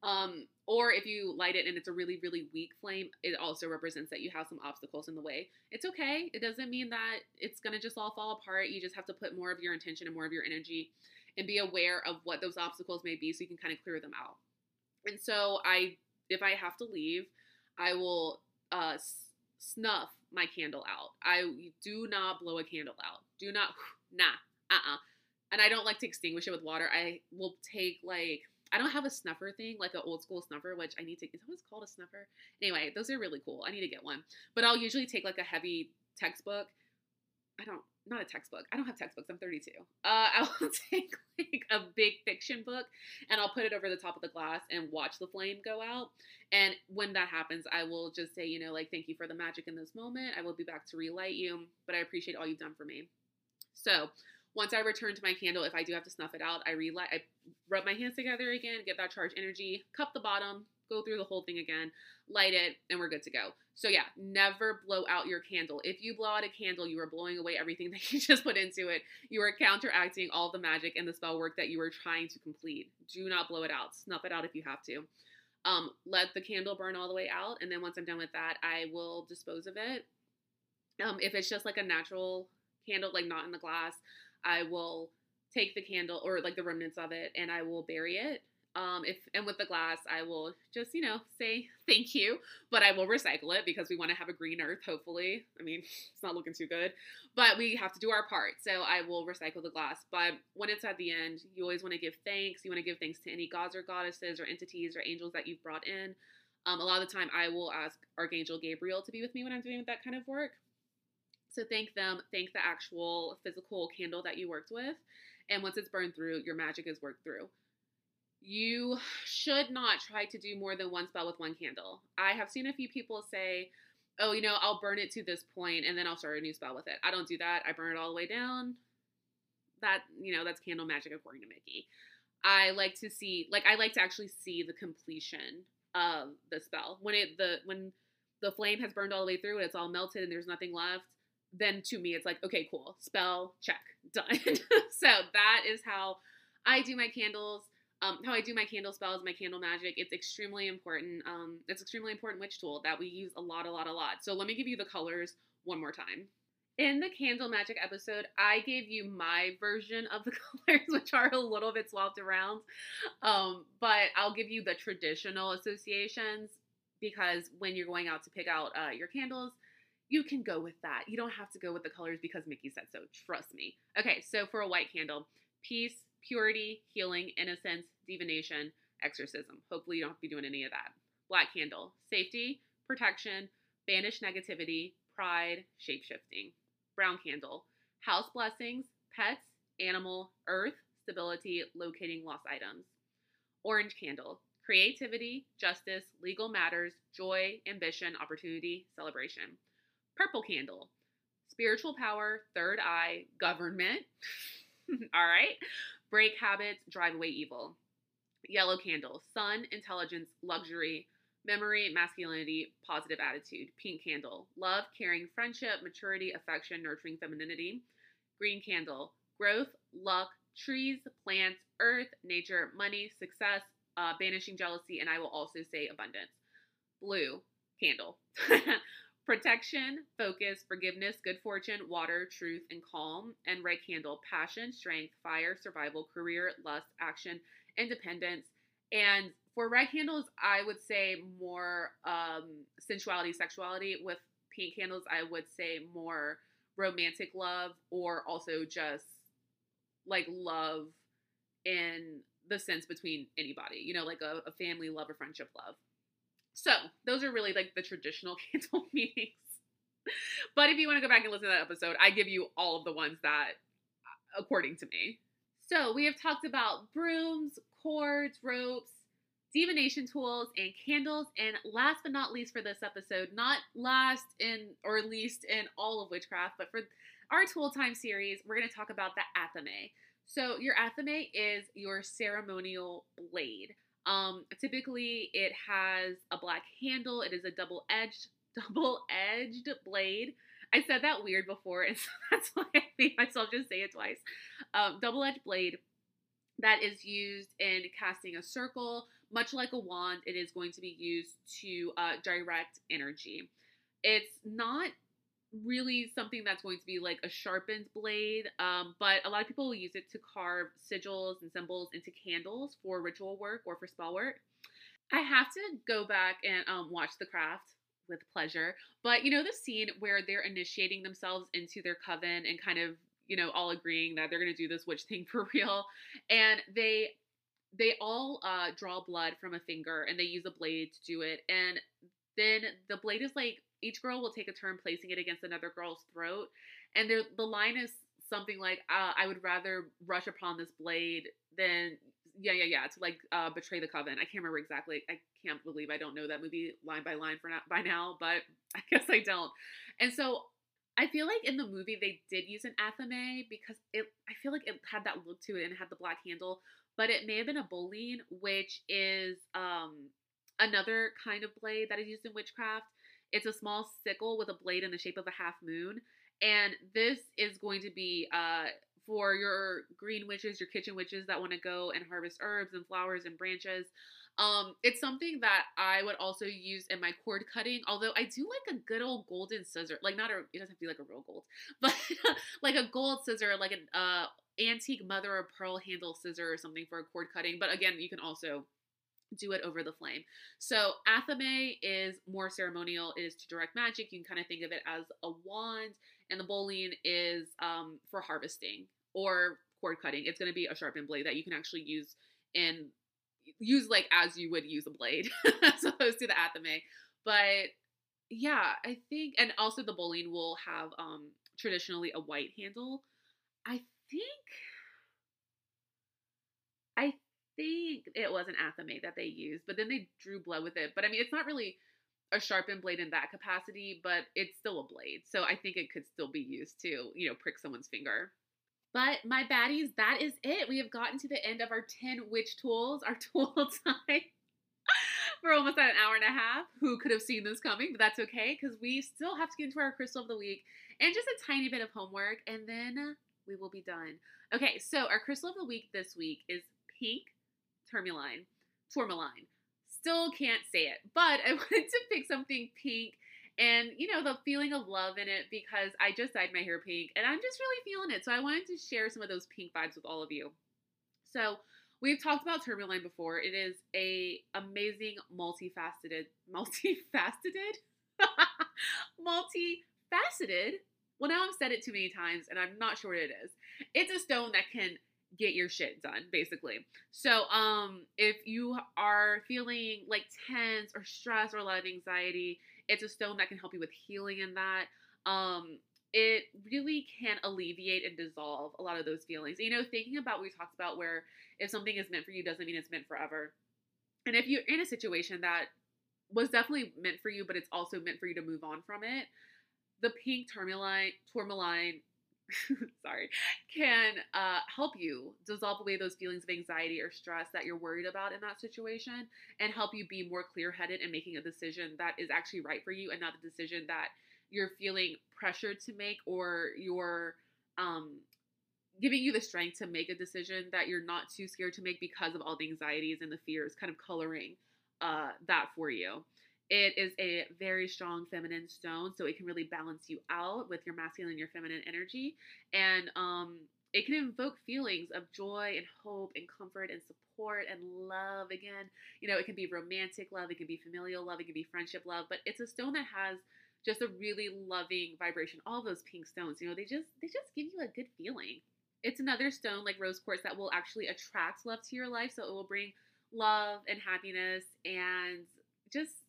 Um, or if you light it and it's a really, really weak flame, it also represents that you have some obstacles in the way. It's okay. It doesn't mean that it's going to just all fall apart. You just have to put more of your intention and more of your energy and be aware of what those obstacles may be so you can kind of clear them out. And so I, if I have to leave, I will uh, snuff my candle out. I do not blow a candle out. Do not, nah, uh-uh. And I don't like to extinguish it with water. I will take like I don't have a snuffer thing, like an old school snuffer, which I need to. Is that what's called a snuffer? Anyway, those are really cool. I need to get one. But I'll usually take like a heavy textbook. I don't, not a textbook. I don't have textbooks. I'm 32. Uh, I'll take like a big fiction book and I'll put it over the top of the glass and watch the flame go out. And when that happens, I will just say, you know, like, thank you for the magic in this moment. I will be back to relight you, but I appreciate all you've done for me. So, once I return to my candle, if I do have to snuff it out, I relight, I rub my hands together again, get that charged energy, cup the bottom, go through the whole thing again, light it, and we're good to go. So yeah, never blow out your candle. If you blow out a candle, you are blowing away everything that you just put into it. You are counteracting all the magic and the spell work that you were trying to complete. Do not blow it out. Snuff it out if you have to. Um, let the candle burn all the way out, and then once I'm done with that, I will dispose of it. Um, if it's just like a natural candle, like not in the glass, I will take the candle or like the remnants of it and I will bury it. Um, if and with the glass, I will just you know say thank you, but I will recycle it because we want to have a green earth. Hopefully, I mean it's not looking too good, but we have to do our part. So I will recycle the glass. But when it's at the end, you always want to give thanks. You want to give thanks to any gods or goddesses or entities or angels that you've brought in. Um, a lot of the time, I will ask Archangel Gabriel to be with me when I'm doing that kind of work. So thank them, thank the actual physical candle that you worked with. And once it's burned through, your magic is worked through. You should not try to do more than one spell with one candle. I have seen a few people say, oh, you know, I'll burn it to this point and then I'll start a new spell with it. I don't do that. I burn it all the way down. That, you know, that's candle magic according to Mickey. I like to see, like, I like to actually see the completion of the spell. When it, the, when the flame has burned all the way through and it's all melted and there's nothing left, then to me it's like okay cool spell check done. So that is how i do my candles um, how i do my candle spells my candle magic. It's extremely important um, it's extremely important witch tool that we use a lot a lot a lot. So let me give you the colors one more time. In the candle magic episode i gave you my version of the colors which are a little bit swapped around um, but i'll give you the traditional associations because when you're going out to pick out uh, your candles you can go with that. You don't have to go with the colors because Mickey said so. Trust me. Okay, so for a white candle, peace, purity, healing, innocence, divination, exorcism. Hopefully, you don't have to be doing any of that. Black candle, safety, protection, banish negativity, pride, shapeshifting. Brown candle, house blessings, pets, animal, earth, stability, locating lost items. Orange candle, creativity, justice, legal matters, joy, ambition, opportunity, celebration. Purple candle, spiritual power, third eye, government. All right. Break habits, drive away evil. Yellow candle, sun, intelligence, luxury, memory, masculinity, positive attitude. Pink candle, love, caring, friendship, maturity, affection, nurturing, femininity. Green candle, growth, luck, trees, plants, earth, nature, money, success, uh, banishing jealousy, and I will also say abundance. Blue candle, protection, focus, forgiveness, good fortune, water, truth, and calm. And red candle, passion, strength, fire, survival, career, lust, action, independence. And for red candles, I would say more um, sensuality, sexuality. With pink candles, I would say more romantic love or also just like love in the sense between anybody, you know, like a, a family love or friendship love. So those are really like the traditional candle meetings. but if you want to go back and listen to that episode, I give you all of the ones that, uh, according to me. So we have talked about brooms, cords, ropes, divination tools, and candles. And last but not least for this episode, not last in or least in all of witchcraft, but for our tool time series, we're going to talk about the athame. So your athame is your ceremonial blade. Um, typically, it has a black handle. It is a double-edged, double-edged blade. I said that weird before, and so that's why I made myself just say it twice. Um, double-edged blade that is used in casting a circle, much like a wand. It is going to be used to uh, direct energy. It's not really something that's going to be like a sharpened blade, um, but a lot of people will use it to carve sigils and symbols into candles for ritual work or for spell work. I have to go back and um, watch the craft with pleasure, but you know the scene where they're initiating themselves into their coven and kind of you know all agreeing that they're going to do this witch thing for real, and they they all uh, draw blood from a finger and they use a blade to do it, and then the blade is like each girl will take a turn placing it against another girl's throat, and the line is something like, uh, "I would rather rush upon this blade than." Yeah, yeah, yeah. To like uh, betray the coven. I can't remember exactly. I can't believe I don't know that movie line by line for now, by now, but I guess I don't. And so I feel like in the movie they did use an athame because it I feel like it had that look to it and it had the black handle, but it may have been a boline, which is um another kind of blade that is used in witchcraft. It's a small sickle with a blade in the shape of a half moon. And this is going to be uh, for your green witches, your kitchen witches that want to go and harvest herbs and flowers and branches. Um, it's something that I would also use in my cord cutting. Although I do like a good old golden scissor, like not a, it doesn't have to be like a real gold, but like a gold scissor, like an uh, antique mother of pearl handle scissor or something for a cord cutting. But again, you can also do it over the flame. So athame is more ceremonial, it is to direct magic. You can kind of think of it as a wand, and the boline is um, for harvesting or cord cutting. It's going to be a sharpened blade that you can actually use in use like as you would use a blade as opposed to the athame. But yeah, I think and also the boline will have um traditionally a white handle. I think I think it was an athame that they used, but then they drew blood with it. But I mean, it's not really a sharpened blade in that capacity, but it's still a blade. So I think it could still be used to, you know, prick someone's finger. But my baddies, that is it. We have gotten to the end of our 10 witch tools, our tool time. We're almost at an hour and a half. Who could have seen this coming? But that's okay because we still have to get into our crystal of the week and just a tiny bit of homework, and then we will be done. Okay, so our crystal of the week this week is pink tourmaline, tourmaline. Still can't say it, but I wanted to pick something pink and you know the feeling of love in it because I just dyed my hair pink and I'm just really feeling it. So I wanted to share some of those pink vibes with all of you. So we've talked about tourmaline before. It is a amazing multifaceted, multifaceted, multifaceted. Well, now I've said it too many times and I'm not sure what it is. It's a stone that can get your shit done basically. So um if you are feeling like tense or stress or a lot of anxiety it's a stone that can help you with healing in that. Um it really can alleviate and dissolve a lot of those feelings. You know thinking about what we talked about where if something is meant for you doesn't mean it's meant forever. And if you're in a situation that was definitely meant for you, but it's also meant for you to move on from it, the pink tourmaline, tourmaline sorry, can uh, help you dissolve away those feelings of anxiety or stress that you're worried about in that situation and help you be more clear headed in making a decision that is actually right for you and not a decision that you're feeling pressured to make or you're um, giving you the strength to make a decision that you're not too scared to make because of all the anxieties and the fears kind of coloring uh, that for you. It is a very strong feminine stone, so it can really balance you out with your masculine and your feminine energy. And um, it can invoke feelings of joy and hope and comfort and support and love again. You know, it can be romantic love, it can be familial love, it can be friendship love, but it's a stone that has just a really loving vibration. All those pink stones, you know, they just they just give you a good feeling. It's another stone like rose quartz that will actually attract love to your life, so it will bring love and happiness and just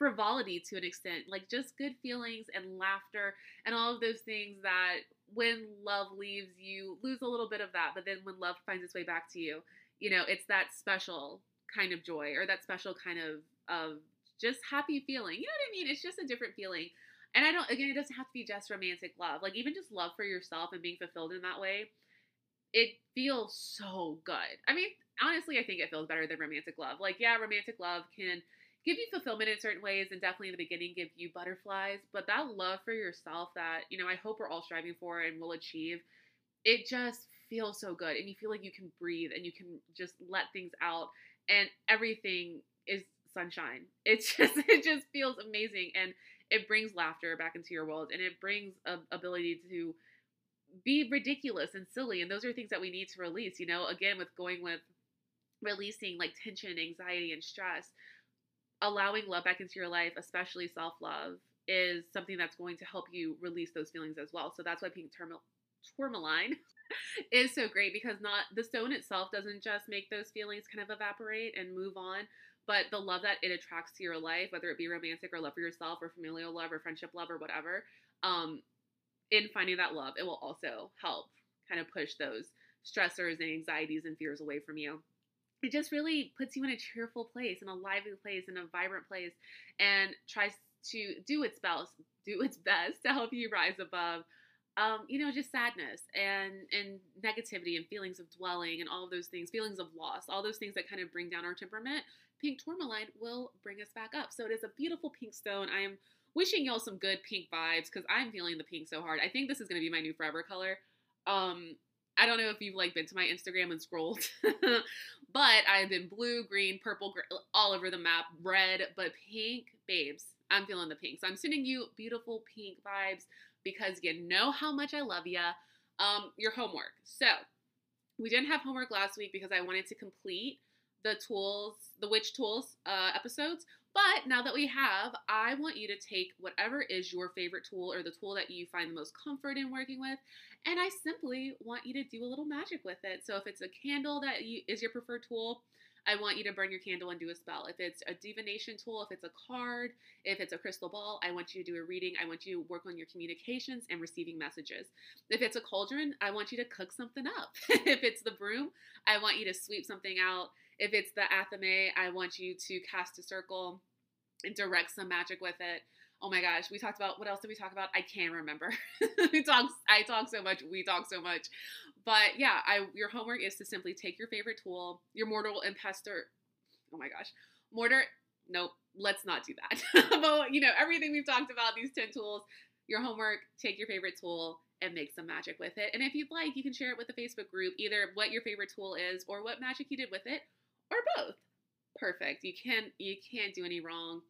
frivolity to an extent, like just good feelings and laughter and all of those things that when love leaves you lose a little bit of that, but then when love finds its way back to you, you know, it's that special kind of joy or that special kind of of just happy feeling. You know what I mean? It's just a different feeling. And I don't again, it doesn't have to be just romantic love. Like even just love for yourself and being fulfilled in that way, it feels so good. I mean, honestly, I think it feels better than romantic love. Like, yeah, romantic love can give you fulfillment in certain ways and definitely in the beginning give you butterflies but that love for yourself that you know i hope we're all striving for and will achieve it just feels so good and you feel like you can breathe and you can just let things out and everything is sunshine. It just it just feels amazing and it brings laughter back into your world and it brings a ability to be ridiculous and silly and those are things that we need to release you know again with going with releasing like tension anxiety and stress allowing love back into your life, especially self love, is something that's going to help you release those feelings as well. So that's why pink tourmaline is so great because not the stone itself doesn't just make those feelings kind of evaporate and move on, but the love that it attracts to your life, whether it be romantic or love for yourself or familial love or friendship love or whatever, um, in finding that love, it will also help kind of push those stressors and anxieties and fears away from you it just really puts you in a cheerful place and a lively place and a vibrant place and tries to do its best do its best to help you rise above um, you know just sadness and and negativity and feelings of dwelling and all of those things feelings of loss all those things that kind of bring down our temperament. Pink tourmaline will bring us back up. So it is a beautiful pink stone. I am wishing y'all some good pink vibes because i'm feeling the pink so hard. I think this is going to be my new forever color. Um I don't know if you've like been to my Instagram and scrolled, but I've been blue, green, purple, gr- all over the map, red, but pink, babes. I'm feeling the pink. So I'm sending you beautiful pink vibes because you know how much I love ya. Um, your homework. So we didn't have homework last week because I wanted to complete the tools, the witch tools uh, episodes. But now that we have, I want you to take whatever is your favorite tool or the tool that you find the most comfort in working with, and I simply want you to do a little magic with it. So if it's a candle that you, is your preferred tool, I want you to burn your candle and do a spell. If it's a divination tool, if it's a card, if it's a crystal ball, I want you to do a reading. I want you to work on your communications and receiving messages. If it's a cauldron, I want you to cook something up. if it's the broom, I want you to sweep something out. If it's the athame, I want you to cast a circle and direct some magic with it. Oh my gosh, we talked about what else did we talk about? I can't remember. we talk I talk so much, we talk so much. But yeah, I your homework is to simply take your favorite tool, your mortal and pestle. Oh my gosh. Mortar nope, let's not do that. but you know, everything we've talked about, these 10 tools, your homework, take your favorite tool and make some magic with it. And if you'd like, you can share it with the Facebook group, either what your favorite tool is or what magic you did with it, or both. Perfect. You can't you can't do any wrong.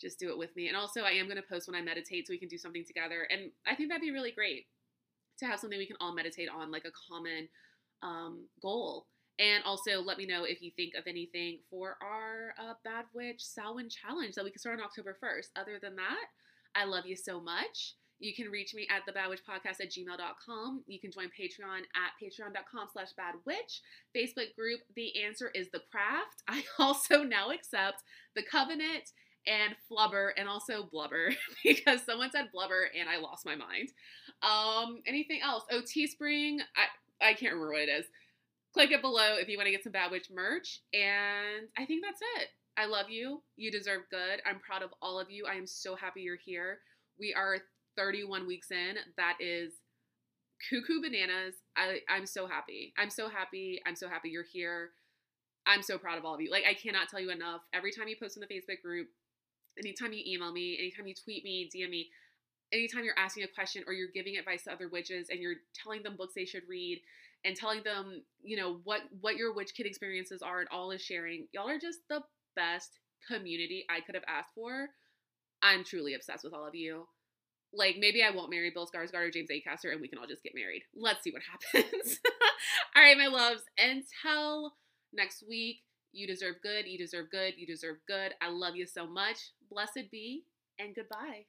Just do it with me. And also I am going to post when I meditate so we can do something together. And I think that'd be really great to have something we can all meditate on, like a common um, goal. And also let me know if you think of anything for our uh, Bad Witch Samhain challenge that we can start on October 1st. Other than that, I love you so much. You can reach me at the Podcast at gmail.com. You can join Patreon at patreon.com slash badwitch. Facebook group, The Answer is the Craft. I also now accept the Covenant and Flubber and also Blubber because someone said Blubber and I lost my mind. Um, anything else? Oh, Teespring. I, I can't remember what it is. click it below if you want to get some Bad Witch merch. And I think that's it. I love you. You deserve good. I'm proud of all of you. I am so happy you're here. We are 31 weeks in. That is cuckoo bananas. I, I'm so happy. I'm so happy. I'm so happy you're here. I'm so proud of all of you. Like, I cannot tell you enough. Every time you post in the Facebook group, anytime you email me, anytime you tweet me, DM me, anytime you're asking a question or you're giving advice to other witches and you're telling them books they should read and telling them, you know, what what your witch kid experiences are and all is sharing. Y'all are just the best community I could have asked for. I'm truly obsessed with all of you. Like maybe I won't marry Bill Skarsgård or James Acaster and we can all just get married. Let's see what happens. all right, my loves. Until next week, you deserve good. You deserve good. You deserve good. I love you so much. Blessed be and goodbye.